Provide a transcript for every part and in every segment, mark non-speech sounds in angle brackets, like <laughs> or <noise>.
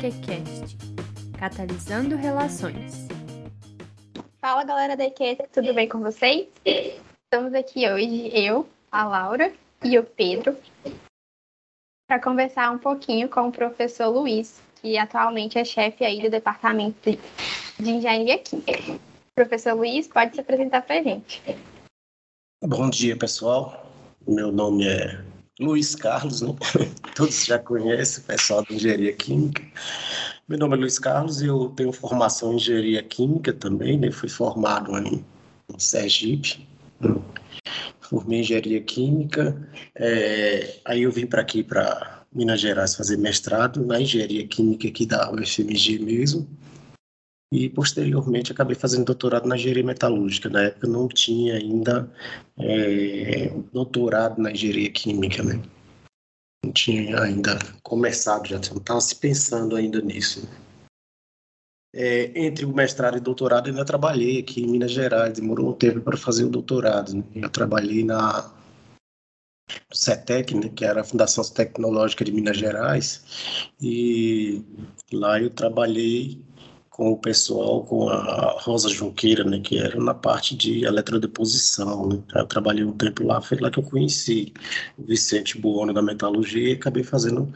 EQCast Catalisando Relações. Fala galera da EQCast, tudo bem com vocês? Estamos aqui hoje, eu, a Laura e o Pedro, para conversar um pouquinho com o professor Luiz, que atualmente é chefe aí do departamento de Engenharia Química. Professor Luiz, pode se apresentar para a gente. Bom dia, pessoal. Meu nome é Luiz Carlos, né? <laughs> todos já conhecem, o pessoal da Engenharia Química. Meu nome é Luiz Carlos e eu tenho formação em Engenharia Química também, né? Fui formado em, em Sergipe, formei em Engenharia Química, é, aí eu vim para aqui, para Minas Gerais, fazer mestrado na Engenharia Química aqui da UFMG mesmo, e posteriormente acabei fazendo doutorado na engenharia metalúrgica. Na época não tinha ainda é, doutorado na engenharia química, né? Não tinha ainda começado, já estava se pensando ainda nisso. É, entre o mestrado e doutorado, ainda trabalhei aqui em Minas Gerais, demorou um tempo para fazer o doutorado. Né? Eu trabalhei na CETEC, né, que era a Fundação Tecnológica de Minas Gerais, e lá eu trabalhei com o pessoal, com a Rosa Junqueira, né, que era na parte de eletrodeposição. Né? Eu trabalhei um tempo lá, foi lá que eu conheci o Vicente Buono da metalurgia e acabei fazendo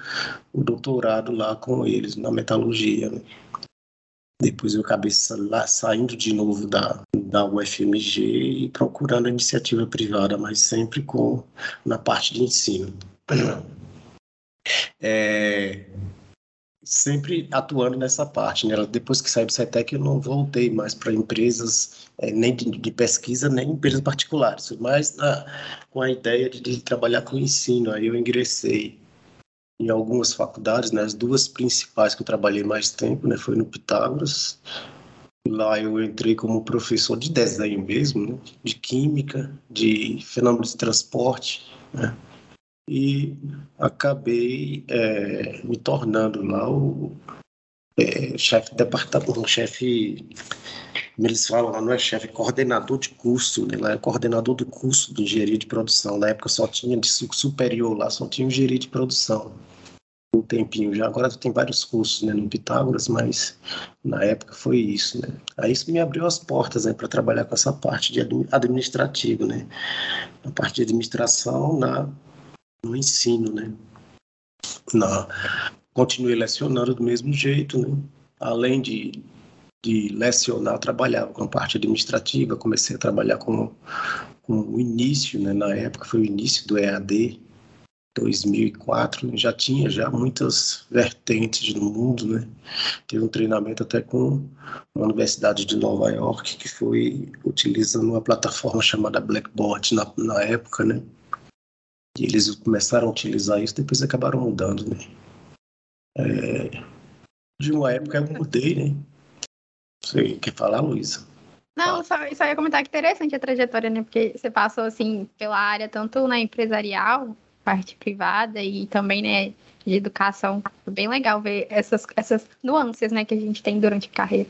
o doutorado lá com eles na metalurgia. Né? Depois eu acabei lá, saindo de novo da, da UFMG e procurando iniciativa privada, mas sempre com na parte de ensino. É, sempre atuando nessa parte. Né? Depois que saí do CETEC, eu não voltei mais para empresas, é, nem de, de, pesquisa, nem empresas particulares, mas na, com a ideia de, de, trabalhar com ensino. Aí eu ingressei em algumas faculdades, né? as duas principais que eu trabalhei mais tempo, né? foi no Pitágoras. Lá eu entrei como professor de desenho mesmo, né? de química, de fenômenos de transporte, né? E acabei é, me tornando lá o é, chefe de departamento, chefe, como eles falam lá, não é chefe, é coordenador de curso, né? lá é coordenador do curso de engenharia de produção. Na época só tinha de superior lá, só tinha engenharia de produção. Um tempinho já, agora tem vários cursos né, no Pitágoras, mas na época foi isso, né? Aí isso me abriu as portas né, para trabalhar com essa parte de administrativo, né? A parte de administração na no ensino, né? Na, continuei lecionando do mesmo jeito, né? Além de, de lecionar, trabalhava com a parte administrativa, comecei a trabalhar com, com o início, né? Na época foi o início do EAD, 2004, né? já tinha já muitas vertentes no mundo, né? Teve um treinamento até com a Universidade de Nova York, que foi utilizando uma plataforma chamada Blackboard na, na época, né? E eles começaram a utilizar isso, depois acabaram mudando, né? É, de uma época eu mudei, né? Você quer falar, Luísa? Não, só, só ia comentar que interessante a trajetória, né? Porque você passou, assim, pela área tanto na empresarial, parte privada e também, né, de educação. Bem legal ver essas, essas nuances, né, que a gente tem durante a carreira.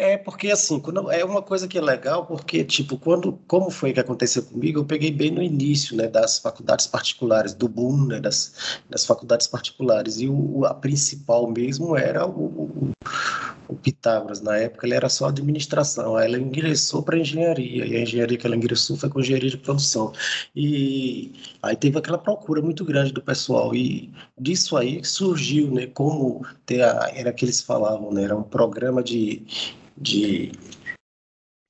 É, porque assim, quando, é uma coisa que é legal, porque, tipo, quando, como foi que aconteceu comigo, eu peguei bem no início, né, das faculdades particulares, do boom, né, das, das faculdades particulares, e o, a principal mesmo era o, o, o Pitágoras, na época ele era só administração, aí ela ingressou para engenharia, e a engenharia que ela ingressou foi com engenharia de produção, e aí teve aquela procura muito grande do pessoal, e disso aí surgiu, né, como ter a, era que eles falavam, né, era um programa de de,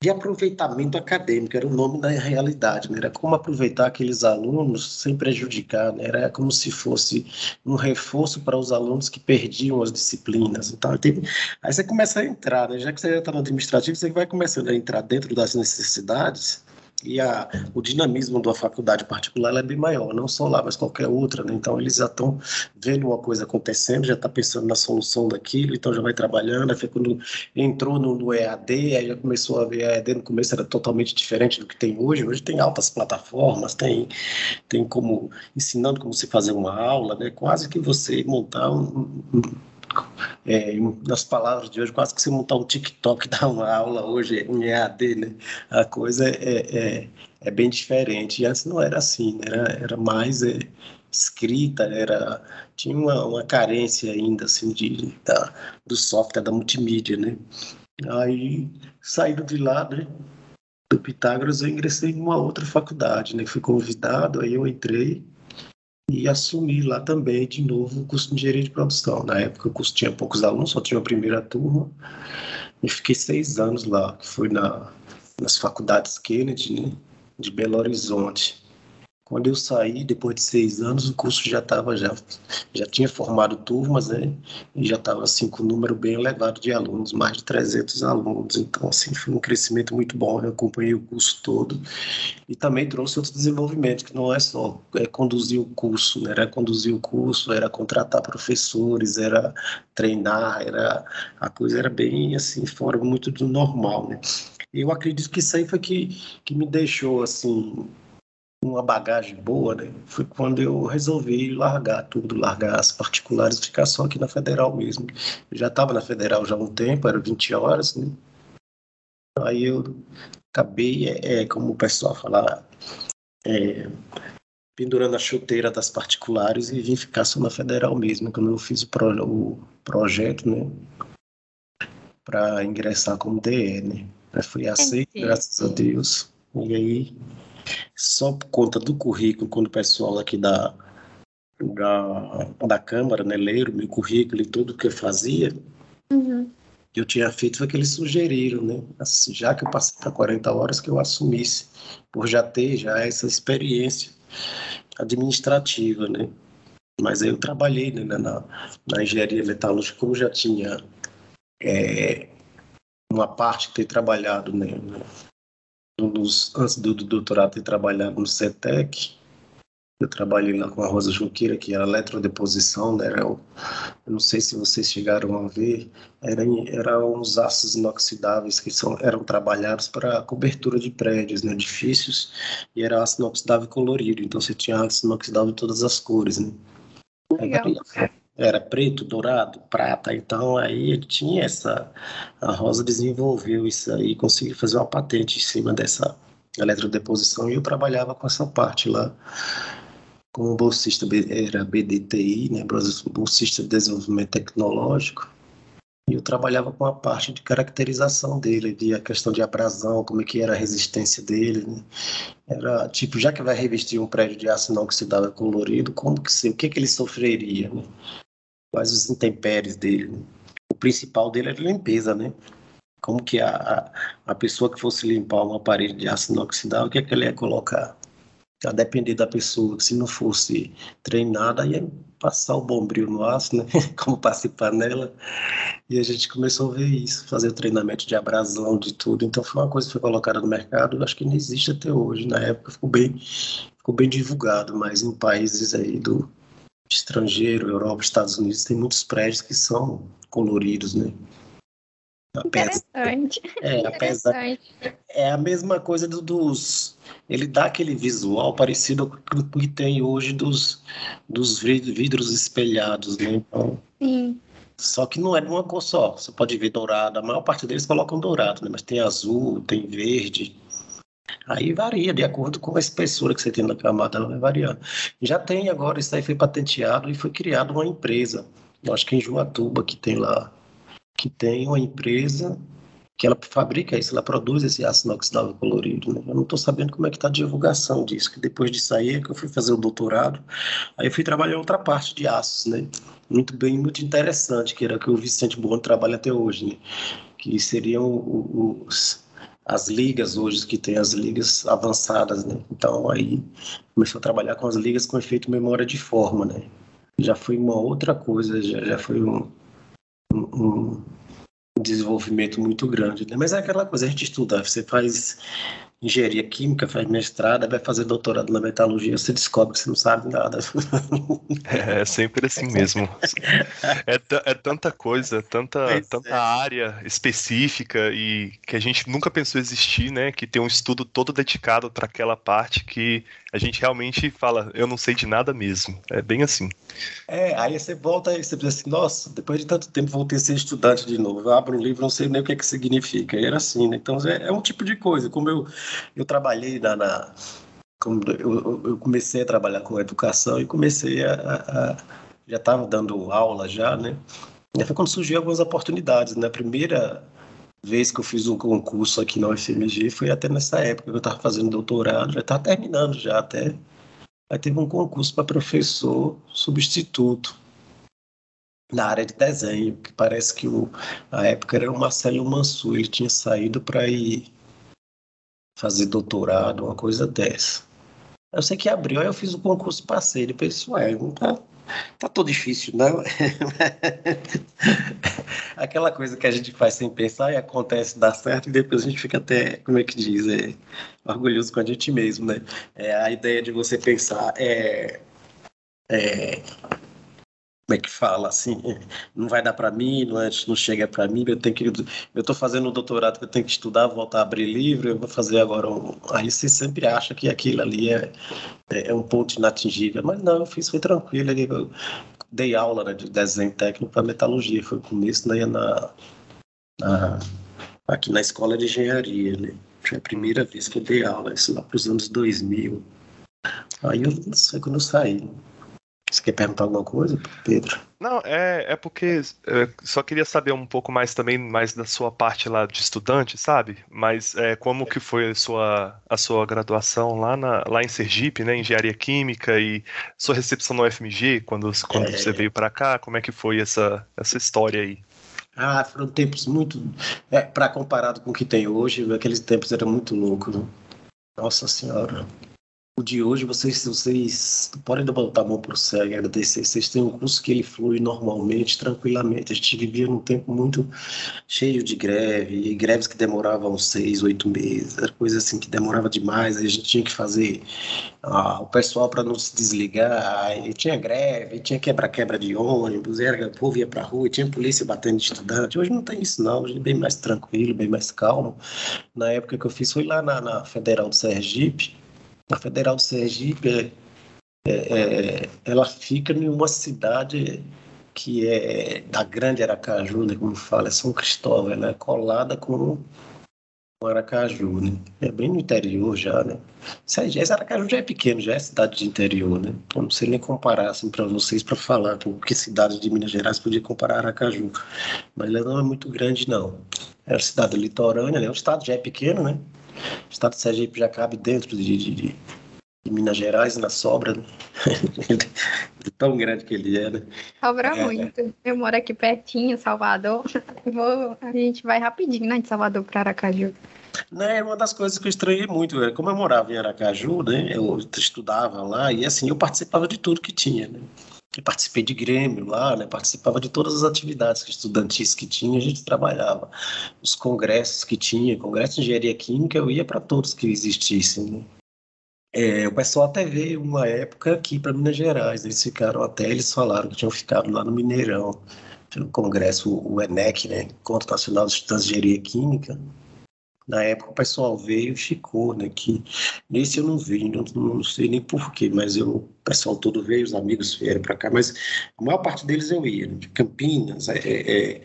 de aproveitamento acadêmico, era o nome da realidade, né? era como aproveitar aqueles alunos sem prejudicar, né? era como se fosse um reforço para os alunos que perdiam as disciplinas. Então, teve... aí você começa a entrar, né? já que você já está no administrativo, você vai começando a entrar dentro das necessidades e a, o dinamismo da faculdade particular é bem maior, não só lá, mas qualquer outra. Né? Então, eles já estão vendo uma coisa acontecendo, já está pensando na solução daquilo, então já vai trabalhando. Aí, quando entrou no, no, EAD, aí já começou a ver a EAD no começo era totalmente diferente do que tem hoje. Hoje tem altas plataformas, tem, tem como ensinando como se fazer uma aula, né? quase que você montar um, um é, nas palavras de hoje, quase que você montar um TikTok <laughs> dar uma aula hoje em EAD, né? A coisa é, é, é bem diferente. E antes não era assim, né? era, era mais é, escrita, era tinha uma, uma carência ainda assim de da, do software da multimídia, né? Aí saindo de lá, né, do Pitágoras, eu ingressei em uma outra faculdade, né? Fui convidado, aí eu entrei e assumi lá também de novo o curso de engenharia de produção. Na época o curso tinha poucos alunos, só tinha a primeira turma. E fiquei seis anos lá, que foi na, nas faculdades Kennedy, né, de Belo Horizonte. Quando eu saí, depois de seis anos, o curso já estava já já tinha formado turmas, né? E já estava assim com um número bem elevado de alunos, mais de 300 alunos. Então assim foi um crescimento muito bom. Eu acompanhei o curso todo e também trouxe outros desenvolvimentos que não é só é, conduzir o curso, né? Era conduzir o curso, era contratar professores, era treinar, era a coisa era bem assim fora muito do normal, né? Eu acredito que isso aí foi que, que me deixou assim uma bagagem boa, né? Foi quando eu resolvi largar tudo, largar as particulares e ficar só aqui na Federal mesmo. Eu já estava na Federal já há um tempo, era 20 horas, né? Aí eu acabei, é, é como o pessoal fala, é, pendurando a chuteira das particulares e vim ficar só na Federal mesmo, quando eu fiz o, pro, o projeto, né? Para ingressar como DE, né? Fui aceito, graças a Deus. E aí só por conta do currículo, quando o pessoal aqui da, da, da Câmara, né, leram meu currículo e tudo que eu fazia, uhum. eu tinha feito foi que eles sugeriram, né, assim, já que eu passei para 40 horas, que eu assumisse, por já ter já essa experiência administrativa, né. Mas aí eu trabalhei né, na, na engenharia metalúrgica, como já tinha é, uma parte que ter trabalhado né, dos, antes do, do doutorado, ter trabalhado no CETEC. Eu trabalhei lá com a Rosa Junqueira, que era eletrodeposição, né? Era, eu não sei se vocês chegaram a ver, eram era uns aços inoxidáveis que são, eram trabalhados para cobertura de prédios, né, edifícios, e era aço inoxidável colorido, então você tinha aço inoxidável de todas as cores, né? Legal era preto, dourado, prata. Então aí ele tinha essa. A Rosa desenvolveu isso aí, conseguiu fazer uma patente em cima dessa eletrodeposição e eu trabalhava com essa parte lá. Como bolsista, era BDTI, né, bolsista de desenvolvimento tecnológico, e eu trabalhava com a parte de caracterização dele, de a questão de abrasão, como é que era a resistência dele, né? Era tipo, já que vai revestir um prédio de aço inoxidável colorido, como que o que que ele sofreria, né? Quais os intempéries dele. O principal dele era limpeza, né? Como que a, a, pessoa que fosse limpar uma parede de aço inoxidável, o que, é que ele ia colocar? A depender da pessoa, se não fosse treinada, ia passar o bombril no aço, né? <laughs> Como passa em panela. E a gente começou a ver isso, fazer o treinamento de abrasão, de tudo. Então foi uma coisa que foi colocada no mercado, acho que não existe até hoje. Na época ficou bem, ficou bem divulgado, mas em países aí do, estrangeiro, Europa, Estados Unidos, tem muitos prédios que são coloridos, né? Interessante. É, apesar, é a mesma coisa do, dos. Ele dá aquele visual parecido com o que tem hoje dos, dos vidros espelhados, né? Então, Sim. Só que não é de uma cor só. Você pode ver dourado. A maior parte deles colocam dourado, né? Mas tem azul, tem verde. Aí varia de acordo com a espessura que você tem na camada, ela vai variando. Já tem agora, isso aí foi patenteado e foi criada uma empresa. Eu acho que em Juatuba que tem lá, que tem uma empresa que ela fabrica isso, ela produz esse aço inoxidável colorido. Né? Eu não estou sabendo como é que está a divulgação disso, que depois de sair é que eu fui fazer o doutorado, aí eu fui trabalhar outra parte de aços, né? Muito bem, muito interessante, que era que o Vicente Bono trabalha até hoje, né? Que seriam os as ligas hoje, que tem as ligas avançadas, né? Então aí começou a trabalhar com as ligas com efeito memória de forma, né? Já foi uma outra coisa, já, já foi um, um, um desenvolvimento muito grande, né? Mas é aquela coisa, a gente estuda, você faz engenharia química, faz mestrado, vai fazer doutorado na metalurgia, você descobre que você não sabe nada. <laughs> É, é sempre assim mesmo. É, é tanta coisa, tanta, tanta é. área específica e que a gente nunca pensou existir, né? Que tem um estudo todo dedicado para aquela parte que a gente realmente fala, eu não sei de nada mesmo. É bem assim. É, aí você volta e você pensa assim, nossa, depois de tanto tempo voltei a ser estudante de novo. Eu abro um livro, não sei nem o que, é que significa. E era assim, né? Então é, é um tipo de coisa. Como eu, eu trabalhei na, na eu, eu, comecei a trabalhar com educação e comecei a, a, a já estava dando aula já, né? E foi quando surgiu algumas oportunidades, né? A primeira vez que eu fiz um concurso aqui na UFMG foi até nessa época que eu estava fazendo doutorado, já estava terminando já até. Aí teve um concurso para professor substituto na área de desenho, que parece que o, a época era o Marcelo Mansur, ele tinha saído para ir fazer doutorado, uma coisa dessa. Eu sei que abriu, aí eu fiz o concurso, passei, ele pensou, ué, não tá, tá tão difícil, não. <laughs> Aquela coisa que a gente faz sem pensar e acontece, dá certo, e depois a gente fica até, como é que diz, é, orgulhoso com a gente mesmo, né? É a ideia de você pensar, é, é como é que fala assim, <laughs> não vai dar para mim, não, é, não chega para mim, eu tenho que eu estou fazendo um doutorado que eu tenho que estudar, voltar a abrir livro, eu vou fazer agora um, aí você sempre acha que aquilo ali é, é, é um ponto inatingível, mas não, eu fiz foi tranquilo, eu dei aula né, de desenho técnico para metalurgia, foi o começo né, na, na, aqui na escola de engenharia, né? Foi a primeira vez que eu dei aula, isso lá para os anos 2000. Aí eu não sei quando eu saí. Você quer perguntar alguma coisa, Pedro? Não, é, é porque é, só queria saber um pouco mais também mais da sua parte lá de estudante, sabe? Mas é, como que foi a sua, a sua graduação lá, na, lá em Sergipe, né? Engenharia Química e sua recepção no UFMG quando, quando é... você veio para cá, como é que foi essa, essa história aí? Ah, foram tempos muito. É, para comparado com o que tem hoje, aqueles tempos eram muito loucos. Nossa Senhora o de hoje, vocês, vocês podem botar a mão para o céu e agradecer. Vocês têm um curso que ele flui normalmente, tranquilamente. A gente vivia num tempo muito cheio de greve, e greves que demoravam seis, oito meses, era coisa assim que demorava demais. A gente tinha que fazer ah, o pessoal para não se desligar. Aí tinha greve, tinha quebra-quebra de ônibus, era, o povo ia para a rua, tinha polícia batendo de estudante. Hoje não tem isso, não. Hoje é bem mais tranquilo, bem mais calmo. Na época que eu fiz, foi lá na, na Federal do Sergipe a Federal Sergipe, é, é, ela fica em uma cidade que é da Grande Aracaju, né, como fala, é São Cristóvão, ela é colada com o Aracaju, né? É bem no interior já, né? Esse Aracaju já é pequeno, já é cidade de interior, né? Eu não sei nem comparar assim para vocês para falar que cidade de Minas Gerais podia comparar Aracaju, mas ela não é muito grande não. É uma cidade litorânea, né? O estado já é pequeno, né? O estado de Sergipe já cabe dentro de, de, de, Minas Gerais, na sobra. Né? <laughs> tão grande que ele é, né? Sobra é, muito. Eu moro aqui pertinho, Salvador. <laughs> Vou, a gente vai rapidinho, né? De Salvador para Aracaju. Né, é uma das coisas que eu estranhei muito. É, como eu morava em Aracaju, né? Eu estudava lá e assim eu participava de tudo que tinha, né? Participei de Grêmio lá, né? participava de todas as atividades estudantis que tinha, a gente trabalhava. Os congressos que tinha, congresso de engenharia química, eu ia para todos que existissem. Né? É, o pessoal até veio uma época aqui para Minas Gerais, eles ficaram até, eles falaram que tinham ficado lá no Mineirão, pelo congresso, o ENEC, né? Encontro Nacional de Estudantes de Engenharia Química, na época o pessoal veio e ficou, né? Que nesse eu não vi, não, não sei nem porquê, mas eu, o pessoal todo veio, os amigos vieram para cá, mas a maior parte deles eu ia, né? de Campinas, é, é, é,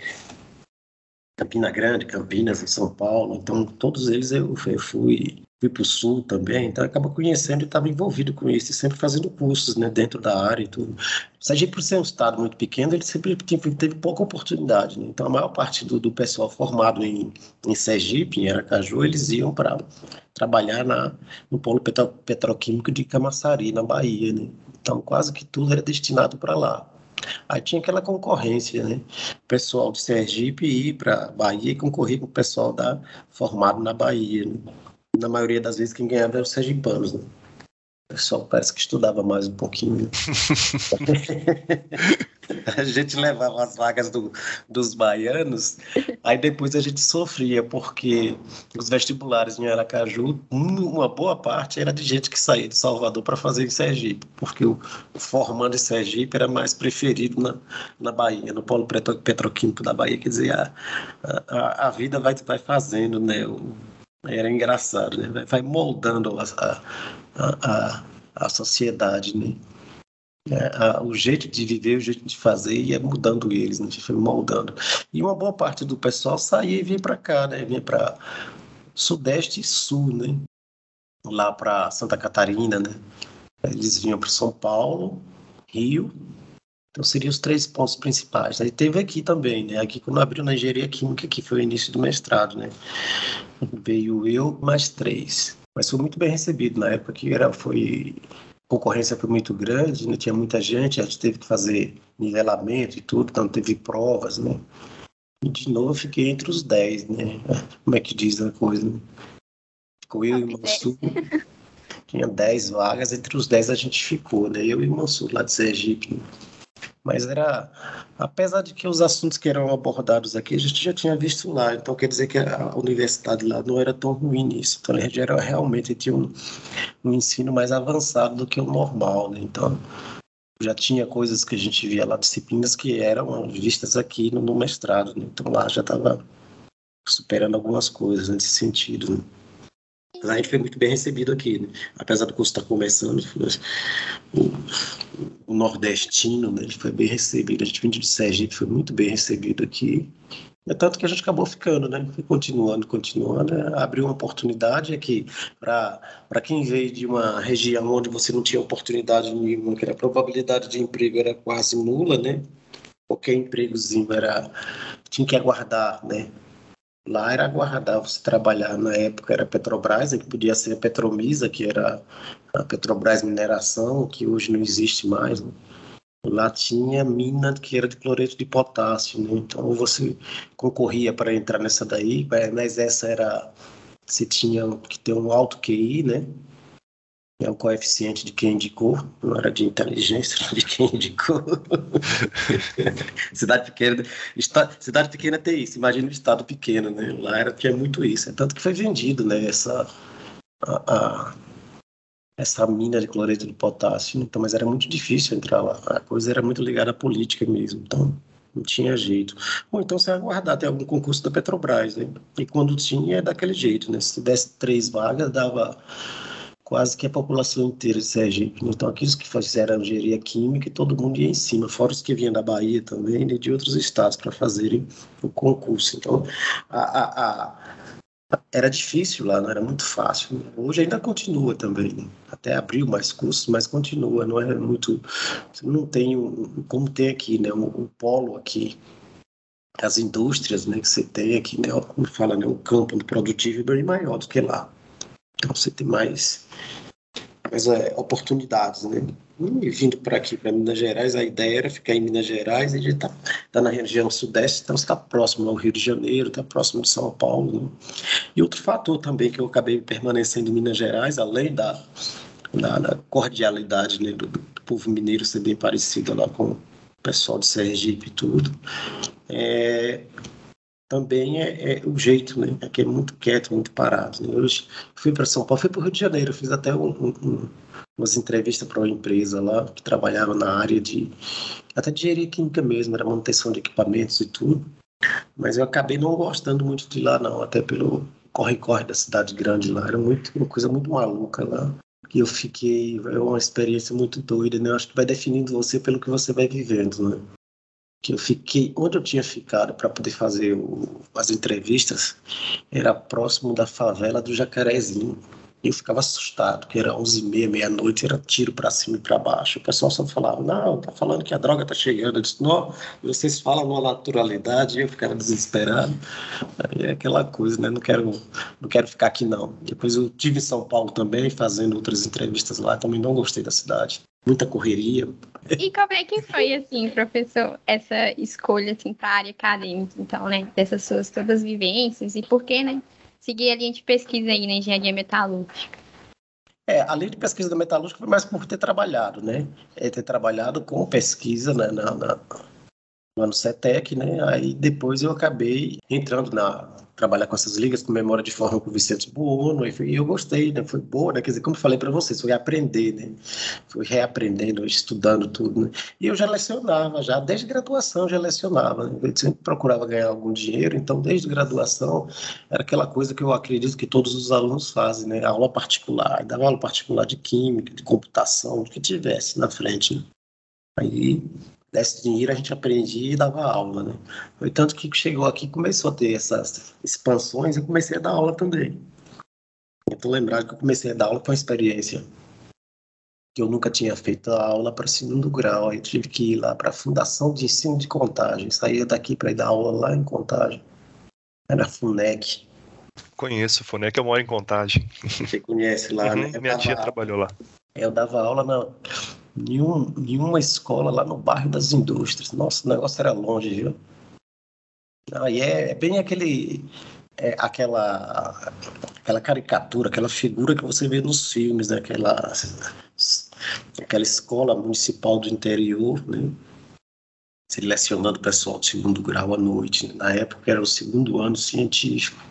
Campina Grande, Campinas, São Paulo, então todos eles eu, eu fui para o sul também, então acaba conhecendo e estava envolvido com isso, e sempre fazendo cursos né, dentro da área e tudo. Sergipe, por ser um estado muito pequeno, ele sempre teve, teve pouca oportunidade. Né? Então, a maior parte do, do pessoal formado em, em Sergipe, em Aracaju, eles iam para trabalhar na, no polo petro, petroquímico de Camaçari, na Bahia. Né? Então, quase que tudo era destinado para lá. Aí tinha aquela concorrência, né? O pessoal de Sergipe ir para Bahia e concorrer com o pessoal da, formado na Bahia. Né? Na maioria das vezes quem ganhava era os sergipanos, né? O pessoal parece que estudava mais um pouquinho. <laughs> <laughs> a gente levava as vagas do, dos baianos, aí depois a gente sofria, porque os vestibulares em Aracaju, uma boa parte era de gente que saía de Salvador para fazer em Sergipe, porque o, o formando em Sergipe era mais preferido na, na Bahia, no polo petroquímico da Bahia. Quer dizer, a, a, a vida vai, vai fazendo, né? O, era engraçado, né? Vai moldando a, a, a, a sociedade, né? É, o jeito de viver, o jeito de fazer ia mudando eles, né? Foi moldando. E uma boa parte do pessoal saía e vinha para cá, né? Vinha para Sudeste e Sul, né? lá para Santa Catarina, né? Eles vinham para São Paulo, Rio. Então seriam os três pontos principais. Aí teve aqui também, né? Aqui quando abriu na engenharia química, que foi o início do mestrado, né? Veio eu mais três. Mas foi muito bem recebido na época que era, foi a concorrência foi muito grande, né? tinha muita gente, a gente teve que fazer nivelamento e tudo, então teve provas, né? E de novo eu fiquei entre os dez, né? <laughs> Como é que diz a coisa, né? Ficou eu e o Mansur. Tinha dez vagas, entre os dez a gente ficou, né? Eu e o Mansur lá de Sergipe. Né? Mas era, apesar de que os assuntos que eram abordados aqui a gente já tinha visto lá, então quer dizer que a universidade lá não era tão ruim nisso. Então gente era realmente tinha um, um ensino mais avançado do que o normal, né? Então já tinha coisas que a gente via lá, disciplinas que eram vistas aqui no, no mestrado, né? Então lá já estava superando algumas coisas nesse sentido. Né? A gente foi muito bem recebido aqui, né? apesar do curso estar começando, o, o, nordestino, né? ele foi bem recebido. A gente vindo de Sergipe foi muito bem recebido aqui. É tanto que a gente acabou ficando, né? Foi continuando, continuando. Né? Abriu uma oportunidade aqui para quem veio de uma região onde você não tinha oportunidade nenhuma, que a probabilidade de emprego era quase nula, né? Qualquer empregozinho era tinha que aguardar, né? Lá era aguardar você trabalhar. Na época era Petrobras, que podia ser Petromisa, que era a Petrobras Mineração, que hoje não existe mais. Né? Lá tinha mina que era de cloreto de potássio, né? Então você concorria para entrar nessa daí, mas essa era. Você tinha que ter um alto QI, né? É o coeficiente de quem indicou, não era de inteligência, <laughs> era de quem indicou. <laughs> cidade pequena, cidade pequena tem isso, imagina um estado pequeno, né? Lá era, tinha muito isso, é tanto que foi vendido, né? Essa, a, a, essa mina de cloreto de potássio, então, mas era muito difícil entrar lá, a coisa era muito ligada à política mesmo, então não tinha jeito. Ou então você aguardar até algum concurso da Petrobras, né? E quando tinha, é daquele jeito, né? Se desse três vagas, dava quase que a população inteira de Sergipe. Então, aqueles que fizeram engenharia química, todo mundo ia em cima, fora os que vinham da Bahia também e de outros estados para fazerem o concurso. Então, a, a, a, era difícil lá, não era muito fácil. Hoje ainda continua também, né? até abriu mais cursos, mas continua, não é muito. Não tem, um, como tem aqui, né, um, um polo aqui as indústrias né, que você tem aqui, né, como fala, né, o campo produtivo é bem maior do que lá. Você tem mais, mais é, oportunidades, né? E vindo para aqui, para Minas Gerais, a ideia era ficar em Minas Gerais a gente está tá na região sudeste, então está próximo ao Rio de Janeiro, está próximo de São Paulo. Né? E outro fator também que eu acabei permanecendo em Minas Gerais, além da, da, da cordialidade né, do, do, povo mineiro ser bem parecido lá com o pessoal de Sergipe e tudo, é, também é, é, o jeito, né? Aqui é muito quieto, muito parado. Né? Eu fui para São Paulo, fui para o Rio de Janeiro, fiz até um, um, umas entrevistas para uma empresa lá que trabalhava na área de até de engenharia química mesmo, era manutenção de equipamentos e tudo. Mas eu acabei não gostando muito de lá não, até pelo corre-corre da cidade grande lá, era muito uma coisa muito maluca lá. E eu fiquei, é uma experiência muito doida, né? Eu acho que vai definindo você pelo que você vai vivendo, né? Que eu fiquei, onde eu tinha ficado para poder fazer o, as entrevistas, era próximo da favela do Jacarezinho. Eu ficava assustado, que era 11 e meia, meia-noite, era tiro para cima e para baixo. O pessoal só falava, não, tá falando que a droga tá chegando. Eu disse, não, vocês falam numa naturalidade, e eu ficava desesperado. Aí é aquela coisa, né, não quero, não quero ficar aqui não. Depois eu tive em São Paulo também, fazendo outras entrevistas lá, também não gostei da cidade. Muita correria, e como é que foi, assim, professor, essa escolha, assim, para a área acadêmica, então, né? Dessas suas todas vivências e por que, né? Seguir a linha de pesquisa aí na engenharia metalúrgica. É, a linha de pesquisa da metalúrgica foi mais por ter trabalhado, né? É ter trabalhado com pesquisa né, na, na, lá no CETEC, né? Aí depois eu acabei entrando na trabalhar com essas ligas com memória de forma com o Vicente Buono, e eu gostei, né? Foi boa, né? Quer dizer, como eu falei para vocês, foi aprender, né? Fui reaprendendo, estudando tudo, né? E eu já lecionava, já desde graduação já lecionava, né? eu sempre procurava ganhar algum dinheiro, então desde graduação era aquela coisa que eu acredito que todos os alunos fazem, né? Aula particular, dava aula particular de química, de computação, o que tivesse na frente, né? Aí desse dinheiro, a gente aprendia e dava aula, né? Foi tanto que chegou aqui começou a ter essas expansões, eu comecei a dar aula também. Eu tô lembrado que eu comecei a dar aula com uma experiência que eu nunca tinha feito a aula para segundo grau. Aí eu tive que ir lá para a Fundação de Ensino de Contagem. Saía daqui para ir dar aula lá em Contagem. Era FUNEC. Conheço, FUNEC eu moro em Contagem. Você conhece lá, uhum, né? Minha tia trabalhou lá. Eu dava aula na, em, um, em uma escola lá no bairro das indústrias. Nossa, o negócio era longe, viu? Aí é, é bem aquele. É aquela, aquela caricatura, aquela figura que você vê nos filmes, né? aquela, escola municipal do interior, né? selecionando o pessoal de segundo grau à noite. Na época era o segundo ano científico.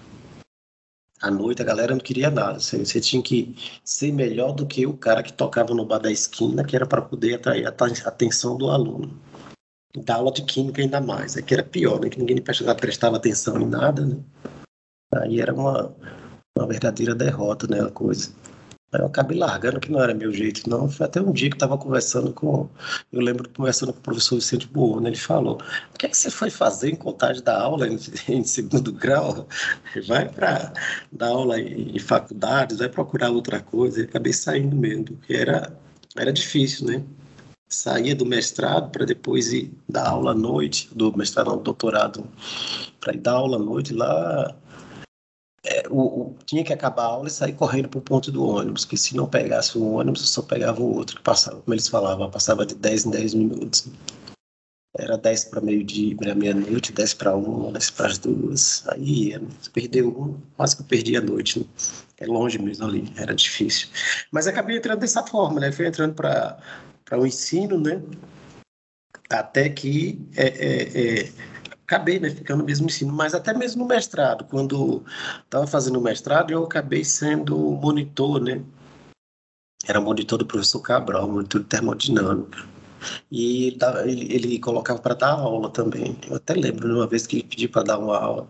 À noite a galera não queria nada. Você, você tinha que ser melhor do que o cara que tocava no bar da esquina, que era para poder atrair a atenção do aluno da aula de química ainda mais. Aqui era pior, né? Que ninguém prestava atenção em nada, né? Aí era uma, uma verdadeira derrota, né? A coisa. Aí eu acabei largando, que não era meu jeito, não. Foi até um dia que estava conversando com. Eu lembro conversando com o professor Vicente Buono, ele falou: o que, é que você foi fazer em contagem da aula em, <laughs> em segundo grau? Vai para dar aula em, em faculdades, vai procurar outra coisa. E acabei saindo mesmo, porque era, era difícil, né? saía do mestrado para depois ir dar aula à noite, do mestrado ao doutorado, para ir dar aula à noite lá. É, o, o, tinha que acabar a aula e sair correndo para o ponto do ônibus, que se não pegasse um ônibus, só pegava o outro, que passava, como eles falavam, passava de 10 em 10 minutos. Era 10 para meio-dia, para meia-noite, 10 para uma, 10 para as duas. Aí ia, se perdeu um, quase que eu perdi a noite. Né? É longe mesmo ali, era difícil. Mas acabei entrando dessa forma, né? Fui entrando para o ensino, né? Até que é, é, é, acabei né, ficando mesmo ensino, mas até mesmo no mestrado, quando estava fazendo o mestrado, eu acabei sendo monitor, né? Era monitor do professor Cabral, monitor de termodinâmica. E ele, ele colocava para dar aula também. Eu até lembro de uma vez que ele pediu para dar uma aula.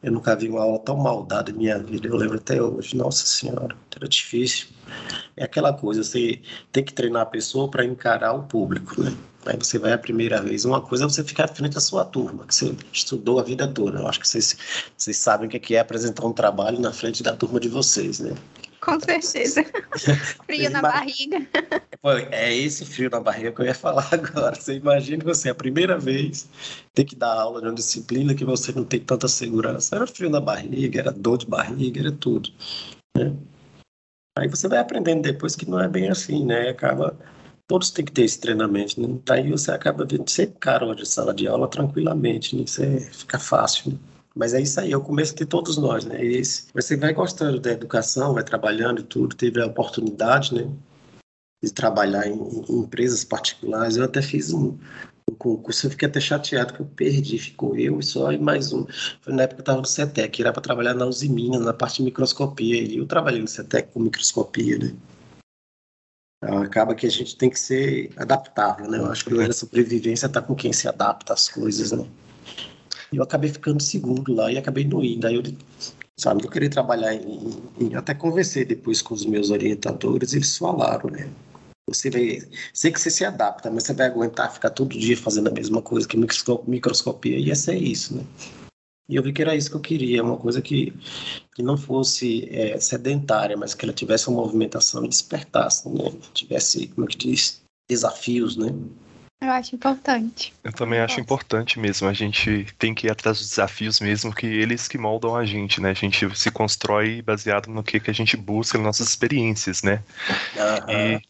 Eu nunca vi uma aula tão mal dada em minha vida. Eu lembro até hoje. Nossa Senhora, era difícil. É aquela coisa, você tem que treinar a pessoa para encarar o público, né? Aí você vai a primeira vez. Uma coisa é você ficar à frente da sua turma, que você estudou a vida toda. Eu acho que vocês, vocês sabem o que é apresentar um trabalho na frente da turma de vocês, né? Com certeza. <laughs> frio na barriga. É esse frio na barriga que eu ia falar <laughs> agora. Você imagina você, a primeira vez, ter que dar aula de uma disciplina que você não tem tanta segurança. Era frio na barriga, era dor de barriga, era tudo. Né? Aí você vai aprendendo depois que não é bem assim, né? Acaba. Todos têm que ter esse treinamento, né? Daí você acaba vendo, você cara hoje sala de aula tranquilamente, né? Você fica fácil, né? Mas é isso aí, é o começo de todos nós, né? Esse, você vai gostando da educação, vai trabalhando e tudo, teve a oportunidade, né? De trabalhar em, em empresas particulares. Eu até fiz um, um, concurso, eu fiquei até chateado que eu perdi, ficou eu e só e mais um. Foi na época que eu estava no CETEC, era para trabalhar na Usimina, na parte de microscopia. E eu trabalhei no CETEC com microscopia, né? Então, acaba que a gente tem que ser adaptável, né? Eu acho que a sobrevivência está com quem se adapta às coisas, né? Eu acabei ficando segundo lá e acabei não indo. Aí eu, sabe, eu queria trabalhar em, em, Até conversei depois com os meus orientadores, eles falaram, né? Você vai. Sei que você se adapta, mas você vai aguentar ficar todo dia fazendo a mesma coisa que microscopia, ia ser isso, né? E eu vi que era isso que eu queria, uma coisa que, que não fosse é, sedentária, mas que ela tivesse uma movimentação e despertasse, né? Tivesse, como é que diz, desafios, né? Eu acho importante. Eu também acho importante mesmo. A gente tem que ir atrás dos desafios mesmo, que eles que moldam a gente, né? A gente se constrói baseado no que, que a gente busca, nas nossas experiências, né? Uhum.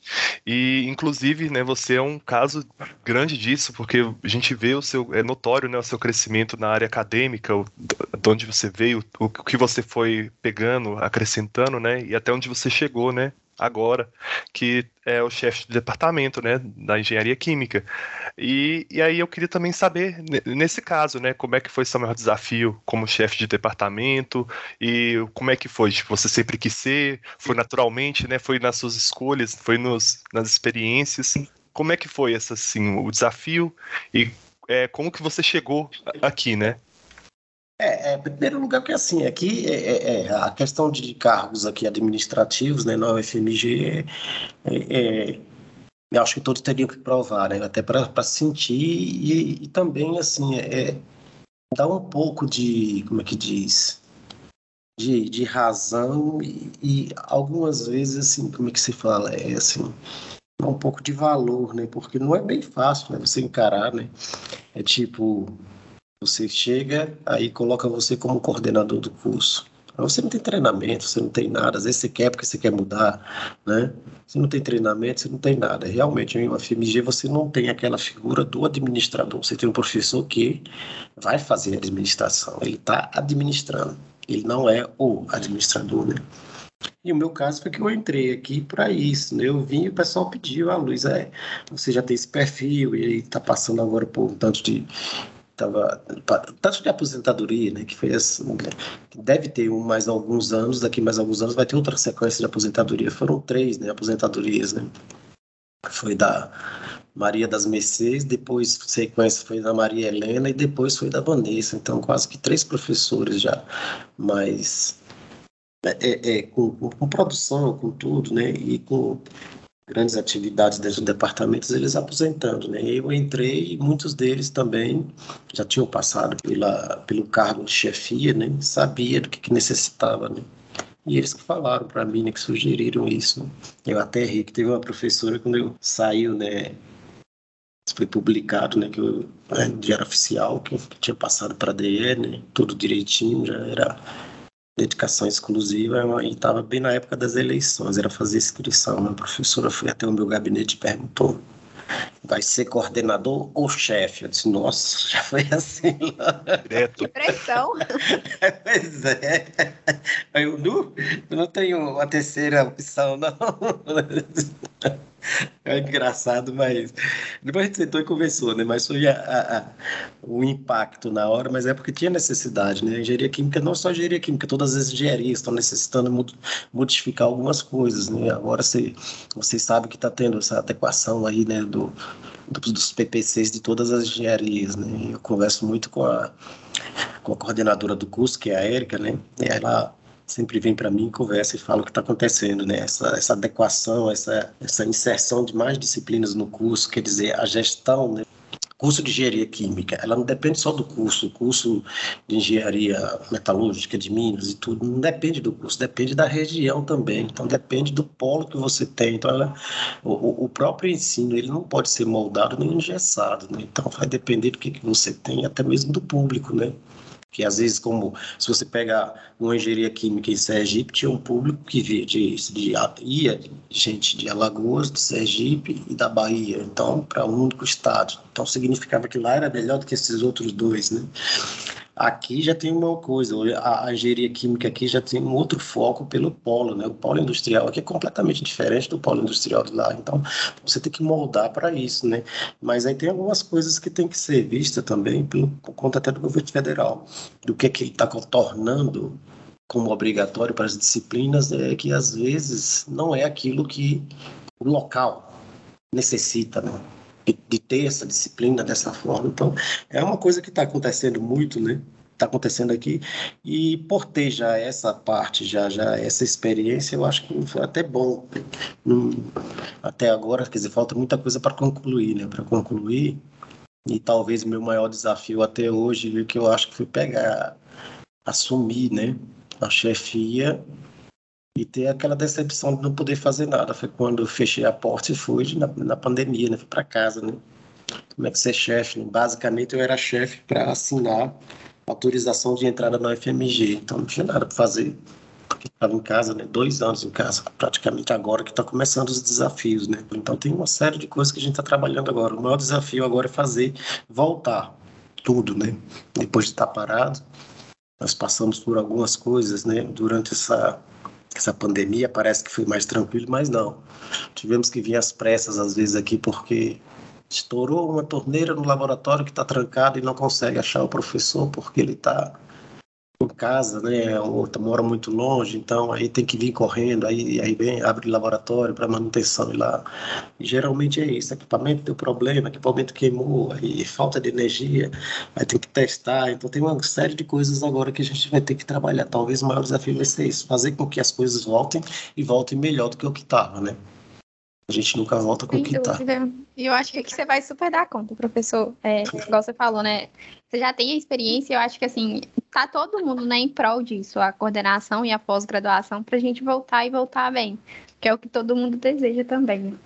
E, e, inclusive, né, você é um caso grande disso, porque a gente vê o seu, é notório, né, o seu crescimento na área acadêmica, o, de onde você veio, o, o que você foi pegando, acrescentando, né? E até onde você chegou, né? Agora, que é o chefe de departamento, né, da engenharia química. E, e aí eu queria também saber, nesse caso, né, como é que foi seu maior desafio como chefe de departamento e como é que foi? Tipo, você sempre quis ser? Foi naturalmente, né? Foi nas suas escolhas? Foi nos, nas experiências? Como é que foi essa, assim, o desafio e é, como que você chegou aqui, né? É, é, primeiro lugar que assim, aqui é, é, é, a questão de cargos aqui administrativos, né, na UFMG, é, é, eu acho que todos teriam que provar, né, até para sentir e, e, também, assim, é, dar um pouco de, como é que diz, de, de razão e, e, algumas vezes, assim, como é que se fala? É assim, um pouco de valor, né? Porque não é bem fácil, né? Você encarar, né? É tipo, você chega, aí coloca você como coordenador do curso. Você não tem treinamento, você não tem nada. Às vezes você quer porque você quer mudar, né? Você não tem treinamento, você não tem nada. Realmente, em uma FMG você não tem aquela figura do administrador. Você tem um professor que vai fazer a administração, ele está administrando. Ele não é o administrador, né? E o meu caso foi que eu entrei aqui para isso, né? Eu vim e o pessoal pediu, ah, Luiz, é, você já tem esse perfil e está passando agora por um tanto de tava tanto de aposentadoria, né, que foi assim, né, deve ter um mais alguns anos, daqui mais alguns anos vai ter outra sequência de aposentadoria. Foram três, né, aposentadorias, né. Foi da Maria das Mercês, depois sequência foi da Maria Helena e depois foi da Vanessa. Então quase que três professores já, mas é, é, é com, com, produção, com tudo, né, e com grandes atividades dentro do departamento, eles aposentando, né? Eu entrei e muitos deles também já tinham passado pela, pelo cargo de chefia, né? Sabia do que, que necessitava, né? E eles que falaram para mim, né, que sugeriram isso. Eu até ri que teve uma professora quando eu saiu, né, foi publicado, né, que eu, né, diário oficial, que tinha passado para a DE, né, tudo direitinho, já era dedicação exclusiva e estava bem na época das eleições, era fazer inscrição. A professora foi até o meu gabinete e perguntou: vai ser coordenador ou chefe? Eu disse, nossa, <laughs> já foi assim lá. Direto. Que pressão. <laughs> pois é. Aí eu, não, eu não tenho a terceira opção, não. <laughs> É engraçado, mas depois a gente sentou e conversou, né? Mas foi a, a, a, o impacto na hora, mas é porque tinha necessidade, né? Engenharia química, não só engenharia química, todas as engenharias estão necessitando modificar algumas coisas, né? Agora você, você sabe que está tendo essa adequação aí, né? Do, dos PPCs de todas as engenharias, né? Eu converso muito com a, com a coordenadora do curso, que é a Érica, né? Ela sempre vem para mim, conversa e fala o que está acontecendo, né? Essa, essa adequação, essa, essa inserção de mais disciplinas no curso, quer dizer, a gestão, né? curso de engenharia química, ela não depende só do curso, o curso de engenharia metalúrgica de Minas e tudo, não depende do curso, depende da região também, então depende do polo que você tem, então ela, o, o próprio ensino, ele não pode ser moldado nem engessado, né? então vai depender do que, que você tem, até mesmo do público, né? Que às vezes, como se você pega uma engenharia química em Sergipe, tinha um público que via de, de, ia gente de Alagoas, de Sergipe e da Bahia, então, para um único estado. Então, significava que lá era melhor do que esses outros dois, né? Aqui já tem uma coisa, a, engenharia química aqui já tem um outro foco pelo polo, né? O polo industrial aqui é completamente diferente do polo industrial de lá, então você tem que moldar para isso, né? Mas aí tem algumas coisas que tem que ser vista também pelo, por conta até do governo federal, do que, que ele está tornando como obrigatório para as disciplinas, é que às vezes não é aquilo que o local necessita, né? De, ter essa disciplina dessa forma. Então, é uma coisa que está acontecendo muito, né? Está acontecendo aqui e por ter já essa parte, já já essa experiência, eu acho que foi até bom. até agora, quer dizer, falta muita coisa para concluir, né? Para concluir e talvez o meu maior desafio até hoje, que eu acho que foi pegar, assumir, né? A chefia e ter aquela decepção de não poder fazer nada. Foi quando eu fechei a porta e fui na, na pandemia, né? Fui para casa, né? Como é que você é chefe? Né? Basicamente, eu era chefe para assinar autorização de entrada na UFMG. Então, não tinha nada para fazer. Porque estava em casa, né? Dois anos em casa, praticamente agora que está começando os desafios, né? Então, tem uma série de coisas que a gente está trabalhando agora. O maior desafio agora é fazer voltar tudo, né? Depois de estar tá parado, nós passamos por algumas coisas, né? Durante essa essa pandemia parece que foi mais tranquilo, mas não. Tivemos que vir às pressas às vezes aqui porque estourou uma torneira no laboratório que está trancado e não consegue achar o professor porque ele está em casa, né, ou mora muito longe, então aí tem que vir correndo, aí, aí vem, abre laboratório para manutenção e lá. E geralmente é isso, equipamento deu problema, equipamento queimou, aí falta de energia, aí tem que testar, então tem uma série de coisas agora que a gente vai ter que trabalhar. Talvez o maior desafio vai ser isso, fazer com que as coisas voltem e voltem melhor do que o que estava, né? A gente nunca volta com o que tá. E eu acho que aqui você vai super dar conta, professor. É, igual você falou, né? Você já tem a experiência, eu acho que assim, tá todo mundo né, em prol disso, a coordenação e a pós-graduação, pra gente voltar e voltar bem. Que é o que todo mundo deseja também.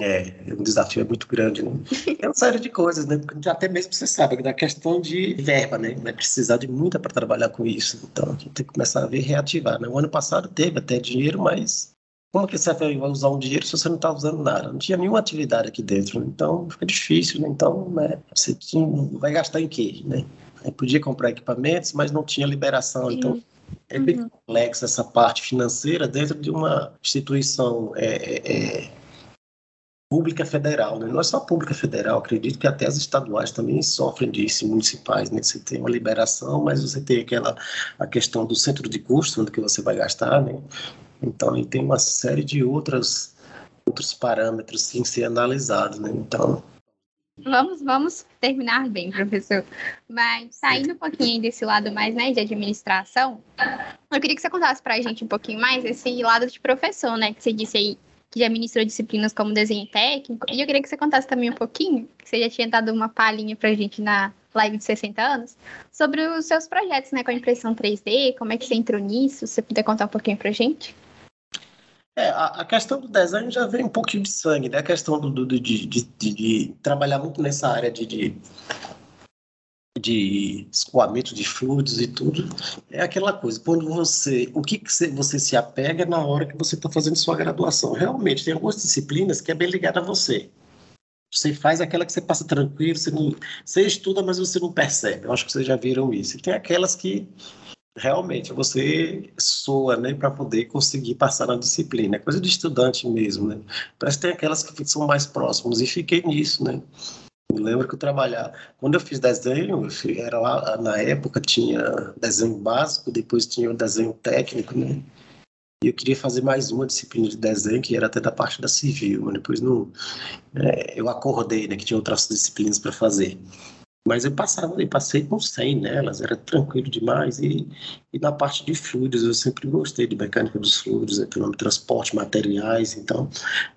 É, o desafio é muito grande, né? É uma série de coisas, né? Porque até mesmo você sabe da questão de verba, né? Vai precisar de muita para trabalhar com isso. Então a gente tem que começar a ver reativar, né? O ano passado teve até dinheiro, mas como que você vai usar um dinheiro se você não está usando nada? Não tinha nenhuma atividade aqui dentro, né? então fica difícil, né? Então, né? Você tinha, vai gastar em quê, né? Aí podia comprar equipamentos, mas não tinha liberação, então Sim. então é bem uhum. complexa essa parte financeira dentro de uma instituição é, é, é pública federal, né? não é só pública federal, acredito que até as estaduais também sofrem disso, municipais, né? Você tem uma liberação, mas você tem aquela a questão do centro de custo, onde que você vai gastar, né? Então, e tem uma série de outras outros parâmetros que ser analisados, né? Então, Vamos, vamos terminar bem, professor. Mas saindo um pouquinho desse lado mais né, de administração, eu queria que você contasse para a gente um pouquinho mais esse lado de professor, né? Que você disse aí que já ministrou disciplinas como desenho técnico. E eu queria que você contasse também um pouquinho, que você já tinha dado uma palhinha para a gente na live de 60 anos, sobre os seus projetos, né, com a impressão 3D, como é que você entrou nisso, se você puder contar um pouquinho para a gente. É, a, a, questão do design já vem um pouquinho de sangue, né? A questão do, do de, de, de, de, trabalhar muito nessa área de, de, escoamento de fluidos e tudo, é aquela coisa, quando você, o que, que você se apega na hora que você está fazendo sua graduação. Realmente, tem algumas disciplinas que é bem ligada a você. Você faz aquela que você passa tranquilo, você, não, você estuda, mas você não percebe. Eu acho que vocês já viram isso. E tem aquelas que realmente você soa, né, para poder conseguir passar na disciplina. É coisa de estudante mesmo, né? Parece que tem aquelas que são mais próximas e fiquei nisso, né? Lembro que eu trabalhava. Quando eu fiz desenho, era lá, na época tinha desenho básico, depois tinha o desenho técnico, né? E eu queria fazer mais uma disciplina de desenho, que era até da parte da civil, mas depois não. É, eu acordei, né, que tinha outras disciplinas para fazer. Mas eu passava, eu passei com 100 nelas, era tranquilo demais. E, e na parte de fluidos, eu sempre gostei de mecânica dos fluidos, econômico, transporte, materiais. Então,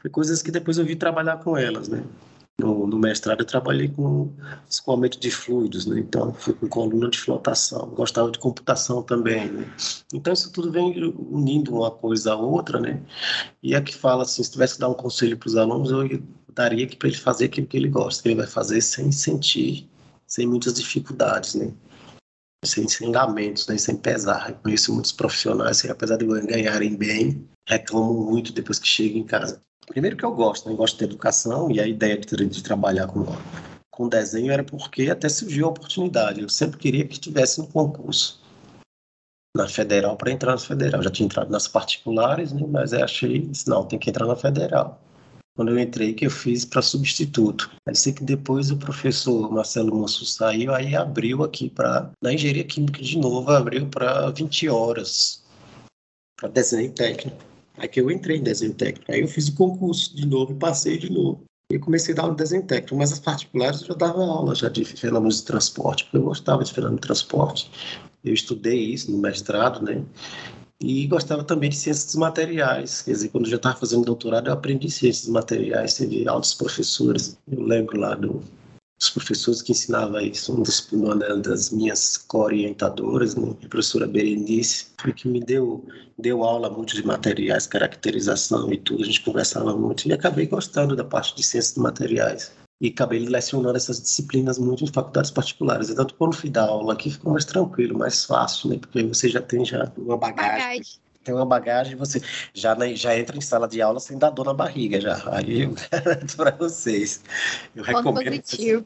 foi coisas que depois eu vi trabalhar com elas, né? No, no, mestrado eu trabalhei com escoamento de fluidos, né? então fui com coluna de flotação, gostava de computação também. Né? Então isso tudo vem unindo uma coisa a outra, né? E é que fala assim, se tivesse que dar um conselho para os alunos, eu daria para ele fazer aquilo que ele gosta, que ele vai fazer sem sentir, sem muitas dificuldades, né? Sem, sem lamentos, né? sem pesar. Eu conheço muitos profissionais que, apesar de ganharem bem, reclamam muito depois que chegam em casa. Primeiro que eu gosto, né? Eu gosto de educação e a ideia de, de trabalhar com, com desenho era porque até surgiu a oportunidade. Eu sempre queria que tivesse um concurso na federal para entrar na federal. Já tinha entrado nas particulares, né? mas eu achei, não, tem que entrar na federal. Quando eu entrei, que eu fiz para substituto. Aí sei que depois o professor Marcelo Moço saiu, aí abriu aqui para, na engenharia química de novo, abriu para 20 horas, para desenho técnico. Aí que eu entrei em desenho técnico. Aí eu fiz o concurso de novo passei de novo. E comecei a dar aula de desenho técnico, mas as particulares eu já dava aula já de fenômenos de transporte, porque eu gostava de fenômenos de transporte. Eu estudei isso no mestrado, né? E gostava também de ciências dos materiais. Quer dizer, quando eu já estava fazendo doutorado, eu aprendi ciências dos materiais, tive altos professores. Eu lembro lá do, os professores que ensinavam isso, um dos, uma das minhas co-orientadoras, né, a professora Berenice, foi que me deu, deu aula muito de materiais, caracterização e tudo, a gente conversava muito e acabei gostando da parte de ciências de materiais. E acabei lecionando essas disciplinas muito em faculdades particulares. Então, quando fui dar aula aqui, ficou mais tranquilo, mais fácil, né? Porque você já tem já uma bagagem. bagagem tem uma bagagem, você já, já entra em sala de aula sem dar dor na barriga já. Aí eu <laughs> garanto para vocês. Eu recomendo. Positivo.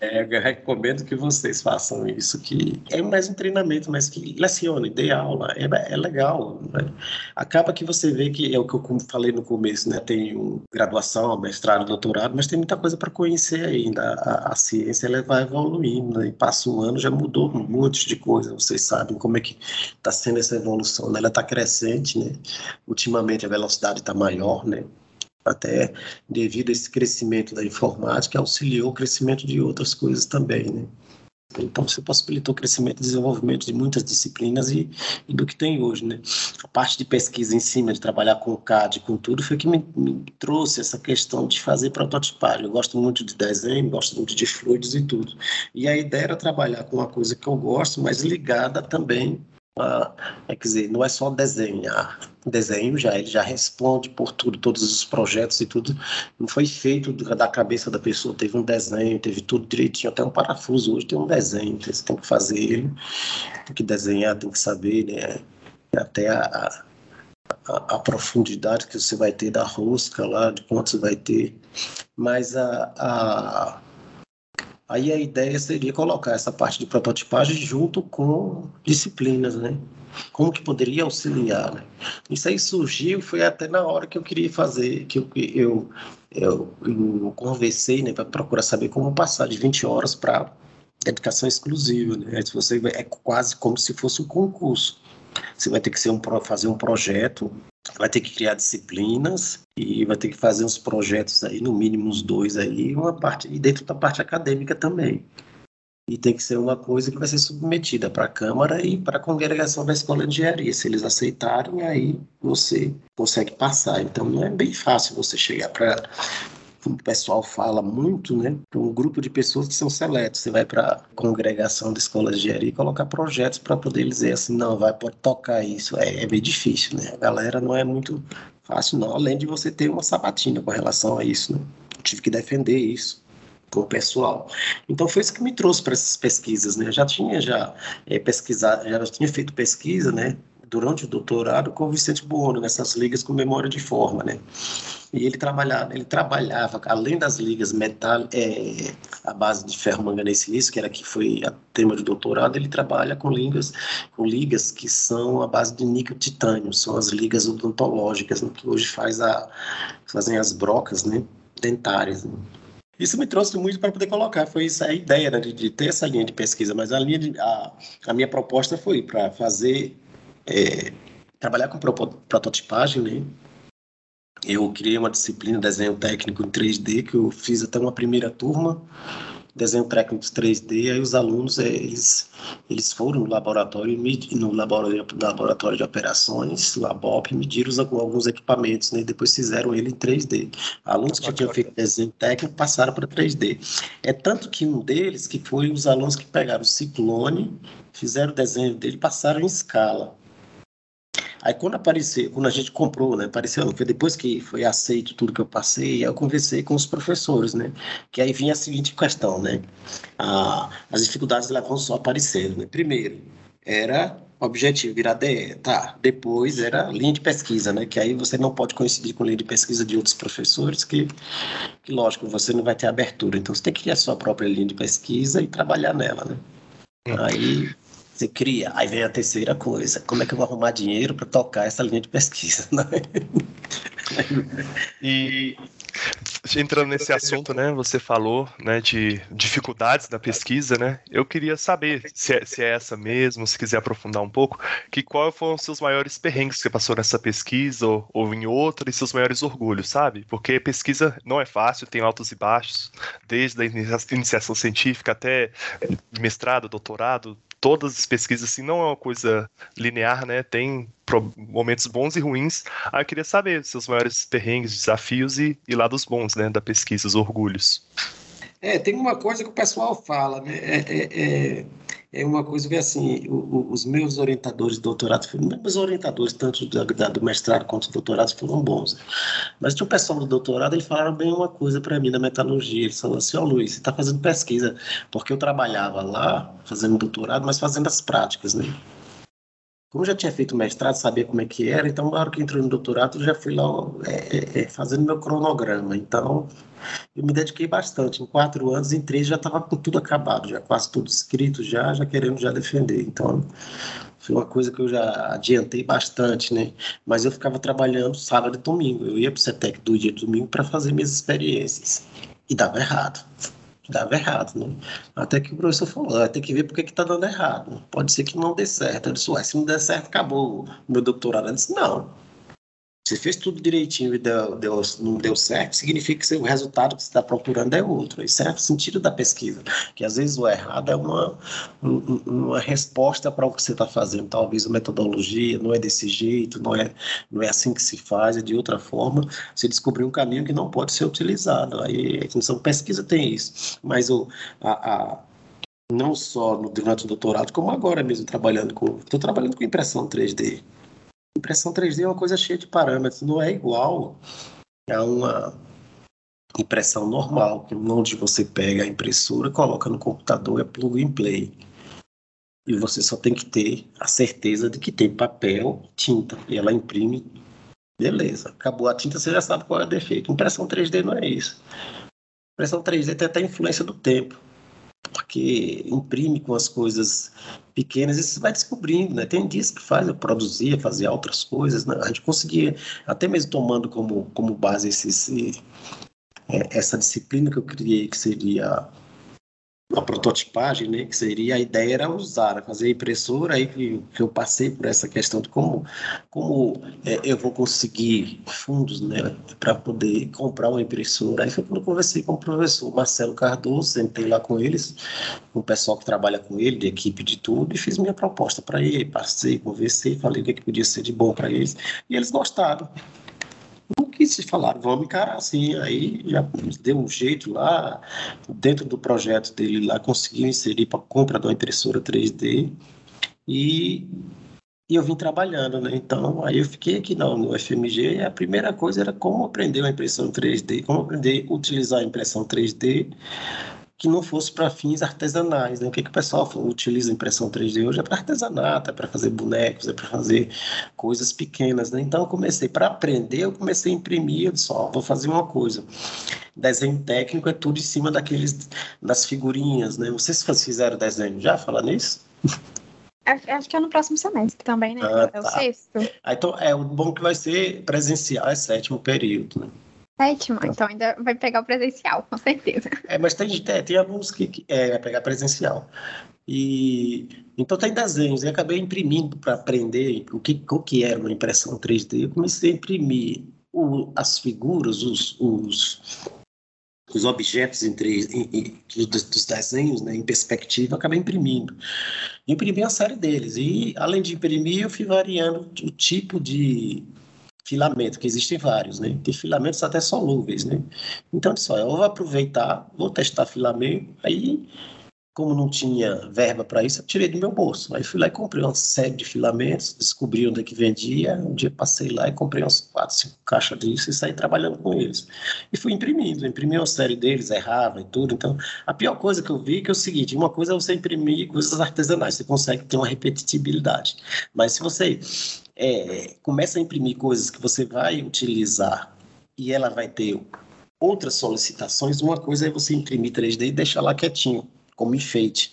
É, eu recomendo que vocês façam isso, que é mais um treinamento, mas que lecione, dê aula, é, é legal. Né? Acaba que você vê que é o que eu falei no começo, né? Tem um graduação, mestrado, doutorado, mas tem muita coisa para conhecer ainda. A, a, ciência ela vai evoluindo, né? e passa um ano, já mudou um monte de coisa, vocês sabem como é que está sendo essa evolução, né? Ela está crescente, né? Ultimamente a velocidade está maior, né? Até devido a esse crescimento da informática, auxiliou o crescimento de outras coisas também, né? Então, você possibilitou o crescimento e desenvolvimento de muitas disciplinas e, e, do que tem hoje, né? A parte de pesquisa em cima, de trabalhar com CAD, com tudo, foi que me, me trouxe essa questão de fazer prototipagem. Eu gosto muito de desenho, gosto muito de fluidos e tudo. E a ideia era trabalhar com uma coisa que eu gosto, mas ligada também a, é, quer dizer, não é só desenhar. Desenho já, ele já responde por tudo, todos os projetos e tudo. Não foi feito da cabeça da pessoa, teve um desenho, teve tudo direitinho, até um parafuso hoje tem um desenho, então você tem que fazer ele, tem que desenhar, tem que saber, né? Até a, a, a, profundidade que você vai ter da rosca lá, de quanto você vai ter. Mas a, a Aí a ideia seria colocar essa parte de prototipagem junto com disciplinas, né? Como que poderia auxiliar, né? Isso aí surgiu, foi até na hora que eu queria fazer, que eu, eu, eu, eu conversei, né, para procurar saber como passar de 20 horas para dedicação exclusiva, né? Você é quase como se fosse um concurso. Você vai ter que um, fazer um projeto vai ter que criar disciplinas e vai ter que fazer uns projetos aí, no mínimo uns dois aí, uma parte, e dentro da parte acadêmica também. E tem que ser uma coisa que vai ser submetida para a Câmara e para a congregação da Escola de Engenharia. Se eles aceitarem, aí você consegue passar. Então não é bem fácil você chegar para o pessoal fala muito, né? Um grupo de pessoas que são seletos. Você vai para a congregação da escola de engenharia e colocar projetos para poder dizer assim, não, vai, pode tocar isso. É, é bem difícil, né? A galera não é muito fácil, não. Além de você ter uma sabatina com relação a isso, né? Eu tive que defender isso com o pessoal. Então foi isso que me trouxe para essas pesquisas, né? Eu já tinha já é, pesquisado, já tinha feito pesquisa, né? Durante o doutorado com o Vicente Buono nessas ligas com memória de forma, né? E ele trabalhava, ele trabalhava além das ligas metal, é, a base de ferro manganês silício, que era que foi a tema de doutorado, ele trabalha com ligas, com ligas que são a base de níquel titânio, são as ligas odontológicas, né, que hoje faz a, fazem as brocas, né, dentárias. Né. Isso me trouxe muito para poder colocar, foi isso a ideia né, de, de, ter essa linha de pesquisa, mas a, linha de, a, a minha proposta foi para fazer, é, trabalhar com prototipagem, né, eu criei uma disciplina de desenho técnico em 3D que eu fiz até uma primeira turma desenho técnico 3D aí os alunos eles eles foram no laboratório no laboratório, laboratório de operações Labop mediram alguns equipamentos né? Depois fizeram ele em 3D alunos que tinham feito desenho técnico passaram para 3D é tanto que um deles que foi os alunos que pegaram o ciclone fizeram o desenho dele passaram em escala Aí quando apareceu, quando a gente comprou, né, apareceu, foi depois que foi aceito tudo que eu passei, eu conversei com os professores, né, que aí vinha a seguinte questão, né, ah, as dificuldades elas vão só aparecendo, né, primeiro, era objetivo virar DE, tá, depois era linha de pesquisa, né, que aí você não pode coincidir com linha de pesquisa de outros professores, que, que lógico, você não vai ter abertura, então você tem que criar a sua própria linha de pesquisa e trabalhar nela, né. Hum. Aí você cria, aí vem a terceira coisa: como é que eu vou arrumar dinheiro para tocar essa linha de pesquisa? Né? <laughs> e entrando nesse assunto, né? Você falou, né, de dificuldades da pesquisa, né? Eu queria saber se é, se é essa mesmo, se quiser aprofundar um pouco, que qual foram os seus maiores perrengues que você passou nessa pesquisa ou, ou em outra e seus maiores orgulhos, sabe? Porque pesquisa não é fácil, tem altos e baixos, desde a iniciação científica até mestrado, doutorado, todas as pesquisas, assim, não é uma coisa linear, né? Tem momentos bons e ruins. Ah, eu queria saber seus maiores perrengues, desafios e, e lados bons, né, da pesquisa, os orgulhos. É, tem uma coisa que o pessoal fala, né? É, é, é é uma coisa que, assim, o, o, os meus orientadores de doutorado, meus orientadores, tanto do, do mestrado quanto do doutorado, foram bons. Mas tinha um pessoal do doutorado, eles falaram bem uma coisa para mim da metalurgia. Eles falaram assim: Ó, oh, Luiz, você está fazendo pesquisa, porque eu trabalhava lá, fazendo doutorado, mas fazendo as práticas, né? Como eu já tinha feito mestrado, sabia como é que era, então na hora que entrei no doutorado, já fui lá é, é, é, fazendo meu cronograma. Então, eu me dediquei bastante. Em quatro anos, em três, já estava com tudo acabado, já quase tudo escrito, já, já querendo já defender. Então, foi uma coisa que eu já adiantei bastante, né? Mas eu ficava trabalhando sábado e domingo. Eu ia para o CETEC do dia de domingo para fazer minhas experiências. E dava errado dava errado, né? Até que o professor falou, tem que ver porque que tá dando errado. Pode ser que não dê certo. Eu disse, ué, se não der certo, acabou meu doutorado. Ele disse, não. Você fez tudo direitinho e deu, deu, não deu certo, significa que o resultado que você está procurando é outro. Isso é o sentido da pesquisa. Que às vezes o errado é uma, uma resposta para o que você está fazendo. Talvez a metodologia não é desse jeito, não é, não é assim que se faz, é de outra forma. Você descobriu um caminho que não pode ser utilizado. Aí a função pesquisa tem isso. Mas o, a, a não só no, durante o doutorado, como agora mesmo trabalhando com. Estou trabalhando com impressão 3D. Impressão 3D é uma coisa cheia de parâmetros, não é igual a uma impressão normal, onde você pega a impressora, coloca no computador, é plug and play. E você só tem que ter a certeza de que tem papel, tinta, e ela imprime. Beleza, acabou a tinta, você já sabe qual é o defeito. Impressão 3D não é isso. Impressão 3D tem até influência do tempo porque imprime com as coisas pequenas e você vai descobrindo, né? Tem dias que faz, eu produzia, fazia outras coisas, né? A gente conseguia, até mesmo tomando como, como base esse, esse, é, essa disciplina que eu criei, que seria a prototipagem, né, que seria a ideia era usar, fazer impressora, aí que, que eu passei por essa questão de como, como é, eu vou conseguir fundos né, para poder comprar uma impressora. Aí foi quando eu conversei com o professor Marcelo Cardoso, sentei lá com eles, com o pessoal que trabalha com ele, de equipe de tudo, e fiz minha proposta para ele, passei, conversei, falei o que, é que podia ser de bom para eles, e eles gostaram se falaram, vamos encarar assim. Aí já deu um jeito lá, dentro do projeto dele lá, conseguiu inserir para compra de uma impressora 3D e, e eu vim trabalhando, né? Então, aí eu fiquei aqui no, no FMG e a primeira coisa era como aprender a impressão 3D, como aprender a utilizar a impressão 3D que não fosse para fins artesanais. Né? O que, que o pessoal utiliza impressão 3D hoje é para artesanato, é para fazer bonecos, é para fazer coisas pequenas. Né? Então, eu comecei, para aprender, eu comecei a imprimir, eu disse, ó, vou fazer uma coisa. Desenho técnico é tudo em cima daqueles, das figurinhas, né? Vocês fizeram desenho já, falar nisso? Acho que é no próximo semestre também, né? Ah, é o tá. sexto. Ah, então, é, o bom que vai ser presencial, é sétimo período, né? Sétima, então ainda vai pegar o presencial, com certeza. É, mas tem, tem, tem alunos que, que é, vai pegar presencial. E então tem desenhos. E acabei imprimindo para aprender o que, o que era uma impressão 3D. Eu comecei a imprimir o, as figuras, os, os, os objetos entre, em, em, dos, dos, desenhos né, em perspectiva, acabei imprimindo. Imprimi a série deles. E além de imprimir, eu fui variando o tipo de filamento, que existem vários, né? Tem filamentos até solúveis, né? Então, só eu vou aproveitar, vou testar filamento, aí, como não tinha verba para isso, eu tirei do meu bolso. Aí fui lá e comprei uma série de filamentos, descobri onde é que vendia, um dia passei lá e comprei uns quatro, cinco caixas disso e saí trabalhando com eles. E fui imprimindo, imprimi uma série deles, errava e tudo. Então, a pior coisa que eu vi é que é o seguinte, uma coisa é você imprimir coisas artesanais, você consegue ter uma repetitibilidade. Mas se você é, começa a imprimir coisas que você vai utilizar e ela vai ter outras solicitações, uma coisa é você imprimir 3D e deixar lá quietinho, como enfeite.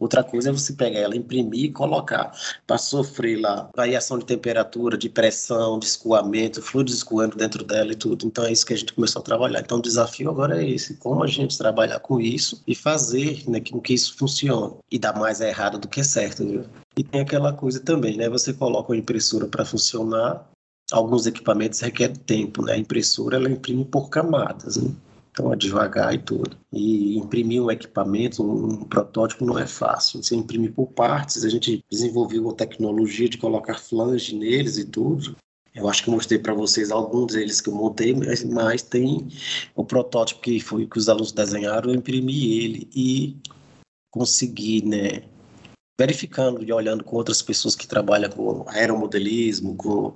Outra coisa é você pegar ela, imprimir e colocar para sofrer lá variação de temperatura, de pressão, de escoamento, fluidos escoando dentro dela e tudo. Então é isso que a gente começou a trabalhar. Então o desafio agora é esse, como a gente trabalhar com isso e fazer né, com que isso funcione. E dar mais errado do que certo, viu? E tem aquela coisa também, né? Você coloca uma impressora para funcionar, alguns equipamentos requerem tempo, né? A impressora ela imprime por camadas, né? Então é devagar e tudo. E imprimir um equipamento, um protótipo não é fácil. Você imprime por partes, a gente desenvolveu uma tecnologia de colocar flange neles e tudo. Eu acho que mostrei para vocês alguns deles que eu montei, mas, mas tem o protótipo que foi que os alunos desenharam, eu imprimi ele e consegui, né, verificando e olhando com outras pessoas que trabalham com aeromodelismo, com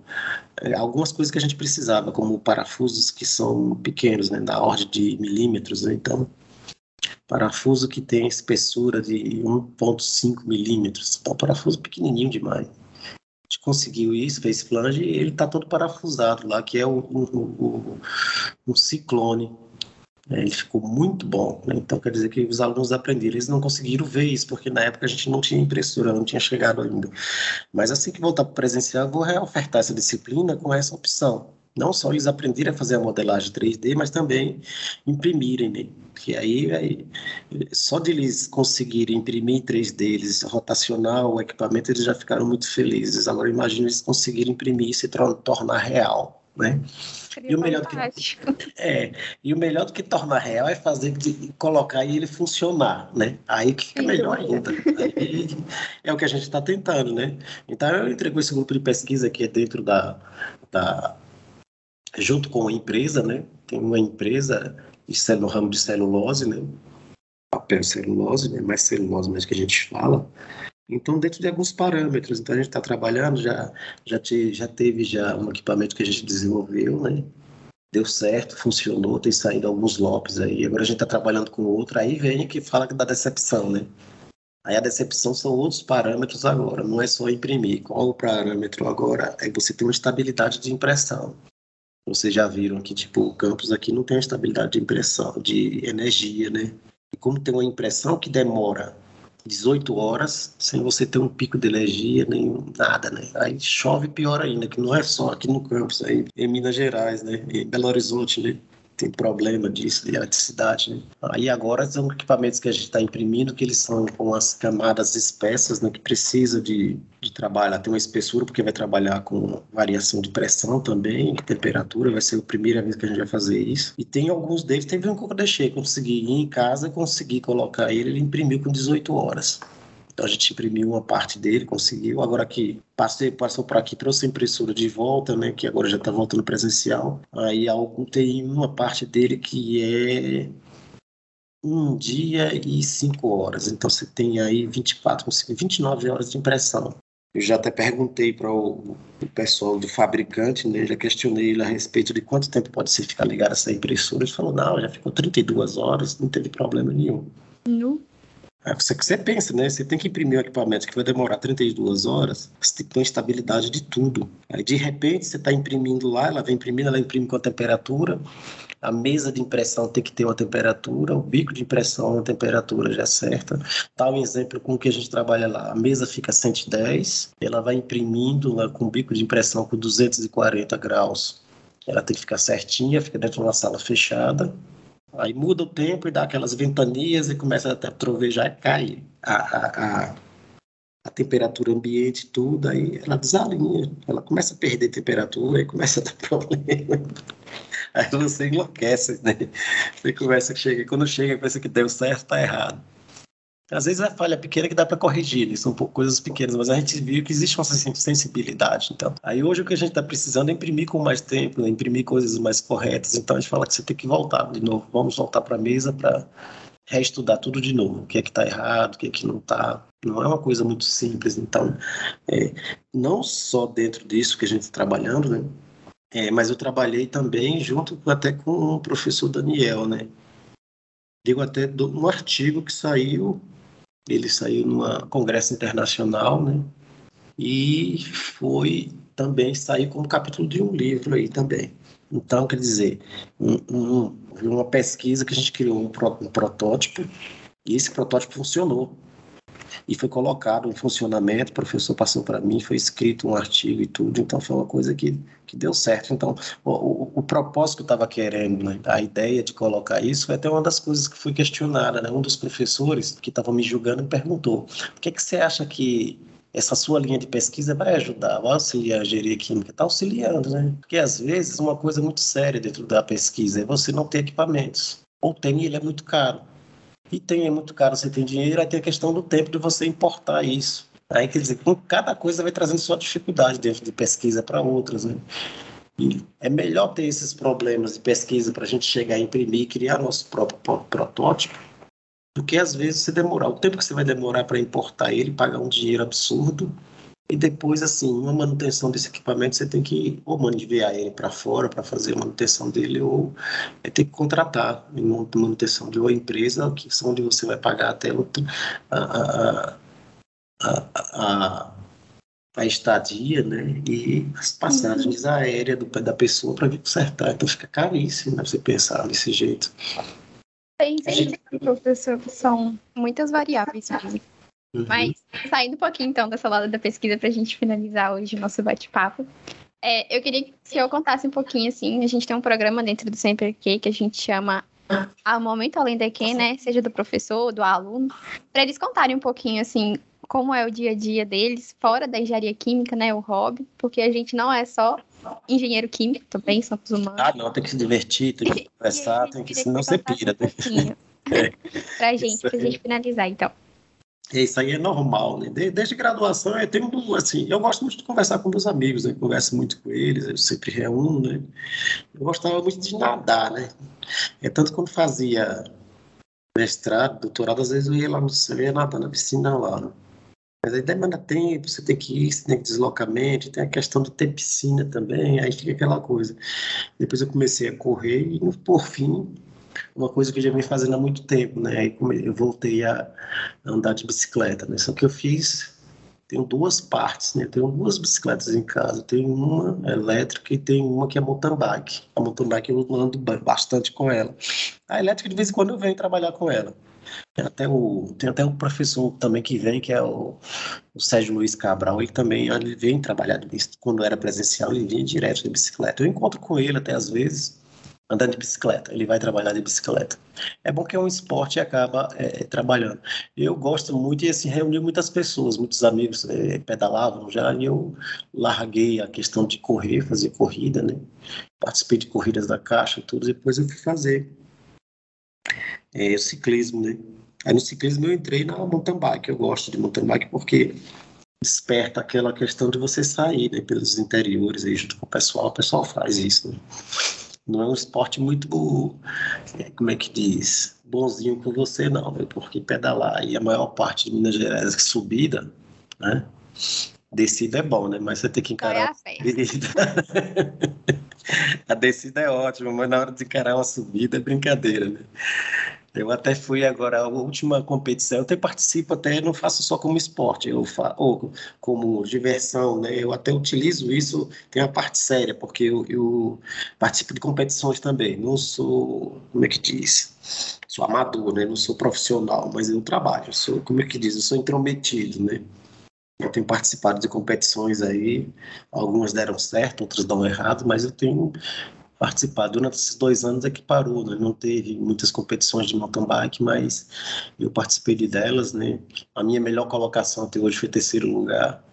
é, algumas coisas que a gente precisava, como parafusos que são pequenos, né, da ordem de milímetros, né, então parafuso que tem espessura de 1.5 milímetros, então parafuso pequenininho demais. A gente conseguiu isso, fez flange e ele está todo parafusado lá, que é o, o, o, o ciclone ele ficou muito bom. Né? Então, quer dizer que os alunos aprenderam. Eles não conseguiram ver isso, porque na época a gente não tinha impressora, não tinha chegado ainda. Mas assim que voltar para o presencial, eu vou reofertar essa disciplina com essa opção. Não só eles aprenderem a fazer a modelagem 3D, mas também imprimirem. Né? Porque aí, aí, só de eles conseguirem imprimir em 3D, eles rotacionar o equipamento, eles já ficaram muito felizes. Agora, imagine eles conseguirem imprimir e tornar real né? E o, melhor do que, é, e o melhor do que tornar real é fazer de, colocar e ele funcionar, né? Aí que fica melhor ainda. Aí, é o que a gente está tentando, né? Então eu entrei com esse grupo de pesquisa que é dentro da, da junto com a empresa, né? Tem uma empresa no ramo de celulose, né? Papel celulose, né? Mais celulose mais que a gente fala. Então, dentro de alguns parâmetros, então a gente está trabalhando, já, já, te, já teve já um equipamento que a gente desenvolveu, né? Deu certo, funcionou, tem saído alguns lopes aí. Agora a gente está trabalhando com outro, aí vem que fala da decepção, né? Aí a decepção são outros parâmetros agora, não é só imprimir. Qual o parâmetro agora? É você ter uma estabilidade de impressão. Vocês já viram que, tipo, o campus aqui não tem estabilidade de impressão, de energia, né? E como tem uma impressão que demora 18 horas sem você ter um pico de energia, nem nada, né? Aí chove pior ainda, que não é só aqui no campus, aí em Minas Gerais, né? Em Belo Horizonte, né? Tem problema disso, de eletricidade. Né? Aí agora são equipamentos que a gente está imprimindo, que eles são com as camadas espessas, né, que precisa de, de trabalhar, tem uma espessura, porque vai trabalhar com variação de pressão também, temperatura, vai ser a primeira vez que a gente vai fazer isso. E tem alguns deles, teve um que eu deixei, consegui ir em casa, consegui colocar ele, ele imprimiu com 18 horas. Então a gente imprimiu uma parte dele, conseguiu. Agora que passei, passou por aqui, trouxe a impressora de volta, né? Que agora já está voltando presencial. Aí algum tem uma parte dele que é um dia e cinco horas. Então você tem aí 24, 29 horas de impressão. Eu já até perguntei para o, pessoal do fabricante, né? Já questionei ele a respeito de quanto tempo pode ser ficar ligada essa impressora. Ele falou, não, já ficou 32 horas, não teve problema nenhum. Não. É você que você pensa, né? Você tem que imprimir um equipamento que vai demorar 32 horas, você tem que ter uma estabilidade de tudo. Aí, de repente, você está imprimindo lá, ela vem imprimindo, ela imprime com a temperatura, a mesa de impressão tem que ter uma temperatura, o bico de impressão uma temperatura já certa. Tá um exemplo com o que a gente trabalha lá. A mesa fica 110, ela vai imprimindo lá com o bico de impressão com 240 graus. Ela tem que ficar certinha, fica dentro de uma sala fechada. Aí muda o tempo e dá aquelas ventanias e começa a trovejar e cai a, a, a, a temperatura ambiente tudo, aí ela desalinha, ela começa a perder temperatura e começa a dar <laughs> problema. Aí você enlouquece, né? Você começa chega, quando chega, pensa que deu certo, tá errado. Às vezes é falha pequena que dá para corrigir, né? são coisas pequenas, mas a gente viu que existe uma sensibilidade. Então, aí hoje o que a gente está precisando é imprimir com mais tempo, né? imprimir coisas mais corretas. Então a gente fala que você tem que voltar de novo, vamos voltar para a mesa para reestudar tudo de novo, o que é que está errado, o que é que não está. Não é uma coisa muito simples. Então, é, não só dentro disso que a gente está trabalhando, né? É, mas eu trabalhei também junto até com o professor Daniel, né? Digo até do, um artigo que saiu ele saiu numa congresso internacional, né? E foi também saiu como capítulo de um livro aí também. Então, quer dizer, um, um, uma pesquisa que a gente criou um, pro, um protótipo e esse protótipo funcionou e foi colocado em funcionamento. O professor passou para mim, foi escrito um artigo e tudo, então foi uma coisa que, que deu certo. Então, o, o, o propósito que eu estava querendo, né, a ideia de colocar isso, foi até uma das coisas que foi questionada. Né? Um dos professores que estava me julgando me perguntou: por que, que você acha que essa sua linha de pesquisa vai ajudar, vai auxiliar a engenharia química, está auxiliando, né? Porque às vezes uma coisa muito séria dentro da pesquisa é você não ter equipamentos, ou tem e ele é muito caro. E tem é muito caro, você tem dinheiro, aí tem a questão do tempo de você importar isso. Aí quer dizer, com cada coisa vai trazendo sua dificuldade dentro de pesquisa para outras, né? E é melhor ter esses problemas de pesquisa para a gente chegar a imprimir, criar nosso próprio protótipo, do que às vezes você demorar. O tempo que você vai demorar para importar ele, pagar um dinheiro absurdo, e depois, assim, uma manutenção desse equipamento, você tem que ou enviar ele para fora para fazer a manutenção dele, ou é ter que contratar manutenção de uma empresa, que são onde você vai pagar até a, a, a, a, estadia, né? E as passagens uhum. aéreas do, da pessoa para vir consertar. Então fica caríssimo, né? Você pensar desse jeito. Tem, tem, professor, são muitas variáveis mesmo. Uhum. Mas saindo um pouquinho então dessa lado da pesquisa para a gente finalizar hoje o nosso bate-papo, é, eu queria que se eu contasse um pouquinho assim, a gente tem um programa dentro do Sempre que que a gente chama a Momento Além da Quem, né? Seja do professor, do aluno, para eles contarem um pouquinho assim como é o dia a dia deles fora da engenharia química, né? O hobby, porque a gente não é só engenheiro químico também, somos humanos. Ah, não, tem que se divertir, tem que <laughs> conversar, tem que, senão você pira. Tem... <laughs> é. Pra gente, pra gente finalizar, então. Isso aí é normal, né? Desde graduação, eu tenho, assim, eu gosto muito de conversar com meus amigos, né? Eu converso muito com eles, eu sempre reúno, né? Eu gostava muito de nadar, né? É tanto quando fazia mestrado, doutorado, às vezes eu ia lá no eu ia nadar na piscina lá, né? Mas aí demanda tempo, você tem que ir, você tem que deslocamento, tem a questão de ter piscina também, aí fica aquela coisa. Depois eu comecei a correr e, por fim, uma coisa que eu já vim fazendo há muito tempo, né? Aí eu voltei a andar de bicicleta, né? Só que eu fiz, tenho duas partes, né? Tenho duas bicicletas em casa. Tenho uma elétrica e tenho uma que é mountain bike. A mountain bike eu ando bastante com ela. A elétrica, de vez em quando, eu venho trabalhar com ela. Tem até o, tem até um professor também que vem, que é o, o Sérgio Luiz Cabral, ele também ele vem trabalhar, quando era presencial, ele vinha direto de bicicleta. Eu encontro com ele até às vezes, andando de bicicleta, ele vai trabalhar de bicicleta. É bom que é um esporte e acaba é, trabalhando. Eu gosto muito e assim, reuni muitas pessoas, muitos amigos é, pedalavam já, e eu larguei a questão de correr, fazer corrida, né? Participei de corridas da caixa, tudo, depois eu fui fazer é, o ciclismo, né? Aí no ciclismo eu entrei na mountain bike. Eu gosto de mountain bike porque desperta aquela questão de você sair né, pelos interiores aí junto com o pessoal. O pessoal faz isso. Né? Não é um esporte muito, é, como é que diz, bonzinho com você, não, viu? porque pedalar e a maior parte de Minas Gerais é subida, né? Descida é bom, né? Mas você tem que encarar. É a, <laughs> a descida é ótima, mas na hora de encarar uma subida é brincadeira, né? Eu até fui agora, a última competição, eu até participo, até não faço só como esporte, eu fa ou como diversão, né? Eu até utilizo isso, tem a parte séria, porque eu, eu, participo de competições também. Não sou, como é que diz? Sou amador, né? Não sou profissional, mas eu trabalho. Sou, como é que diz? Eu sou intrometido, né? Eu tenho participado de competições aí, algumas deram certo, outras dão errado, mas eu tenho participar. Durante esses dois anos é que parou, né? Não teve muitas competições de mountain bike, mas eu participei de delas, né? A minha melhor colocação até hoje foi terceiro lugar.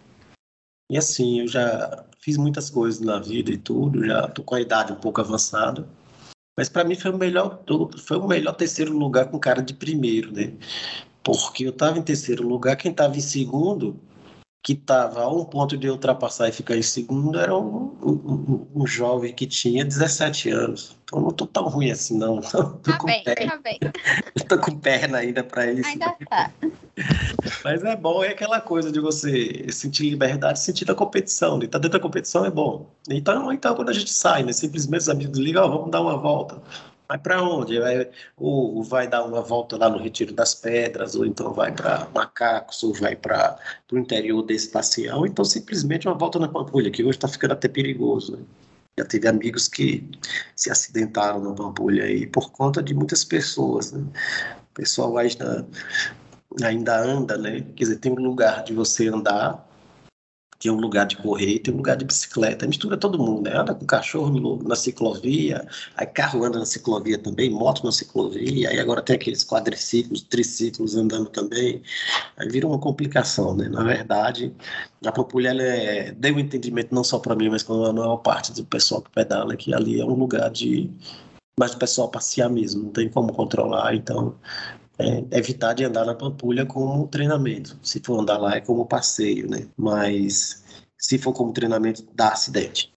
E assim, eu já fiz muitas coisas na vida e tudo, já tô com a idade um pouco avançada. Mas para mim foi o melhor, foi o melhor terceiro lugar com cara de primeiro, né? Porque eu estava em terceiro lugar, quem estava em segundo que estava a um ponto de ultrapassar e ficar em segundo era um, um, um, jovem que tinha 17 anos. Então não estou tão ruim assim, não. <laughs> Tô tá com bem, perna. tá bem. <laughs> Estou com perna ainda para isso. Ainda tá. Mas é bom, é aquela coisa de você sentir liberdade, sentir a competição. Estar tá dentro da competição é bom. Então, então quando a gente sai, né, simplesmente os amigos ligam, oh, vamos dar uma volta. Vai para onde? Vai, ou vai dar uma volta lá no Retiro das Pedras, ou então vai para Macacos, ou vai para o interior desse passeio, ou então simplesmente uma volta na Pampulha, que hoje está ficando até perigoso. Né? Já teve amigos que se acidentaram na Pampulha aí por conta de muitas pessoas. Né? O pessoal ainda, ainda anda, né? Quer dizer, tem um lugar de você andar tem um lugar de correr, tem um lugar de bicicleta, mistura todo mundo, né? Anda com cachorro na ciclovia, aí carro anda na ciclovia também, moto na ciclovia, aí agora tem aqueles quadriciclos, triciclos andando também, aí vira uma complicação, né? Na verdade, a Pampulha é, deu um entendimento não só para mim, mas para a maior parte do pessoal que pedala, que ali é um lugar de mais o pessoal passear mesmo, não tem como controlar, então é, evitar de andar na Pampulha como treinamento. Se for andar lá é como passeio, né? Mas se for como treinamento, dá acidente.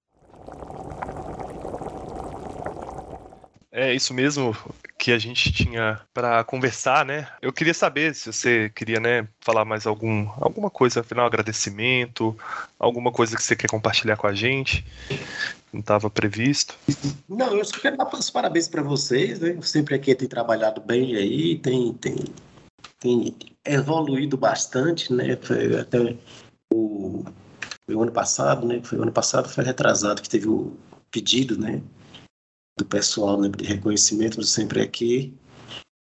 É isso mesmo que a gente tinha para conversar, né? Eu queria saber se você queria, né, falar mais algum, alguma coisa, afinal, agradecimento, alguma coisa que você quer compartilhar com a gente. Não estava previsto. Não, eu só quero dar os parabéns para vocês, né? Sempre aqui tem trabalhado bem aí, tem, tem, tem evoluído bastante, né? Foi até o, o ano passado, né? Foi o ano passado, foi retrasado que teve o pedido, né? do pessoal né, de reconhecimento do Sempre Aqui.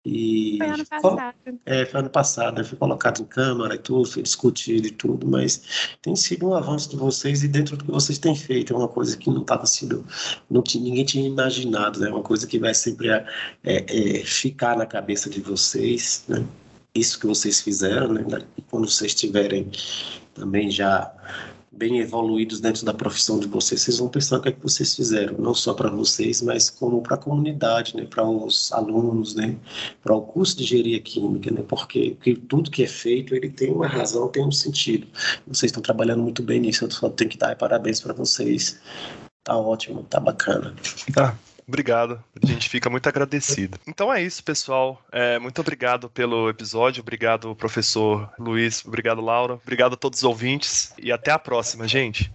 E foi ano passado. É, foi ano passado, foi colocado em câmara e tudo, foi discutido e tudo, mas tem sido um avanço de vocês e dentro do que vocês têm feito, é uma coisa que não estava sendo, não tinha, ninguém tinha imaginado, né, é uma coisa que vai sempre é, é, ficar na cabeça de vocês, né, isso que vocês fizeram, né, quando vocês tiverem também já bem evoluídos dentro da profissão de vocês, vocês vão pensar o que é que vocês fizeram, não só para vocês, mas como para a comunidade, né, para os alunos, né, para o curso de engenharia química, né, porque, porque tudo que é feito ele tem uma razão, tem um sentido. Vocês estão trabalhando muito bem nisso, eu só tenho que dar parabéns para vocês. Tá ótimo, tá bacana. Tá. Obrigado. A gente fica muito agradecido. Então é isso, pessoal. É, muito obrigado pelo episódio. Obrigado, professor Luiz. Obrigado, Laura. Obrigado a todos os ouvintes. E até a próxima, gente.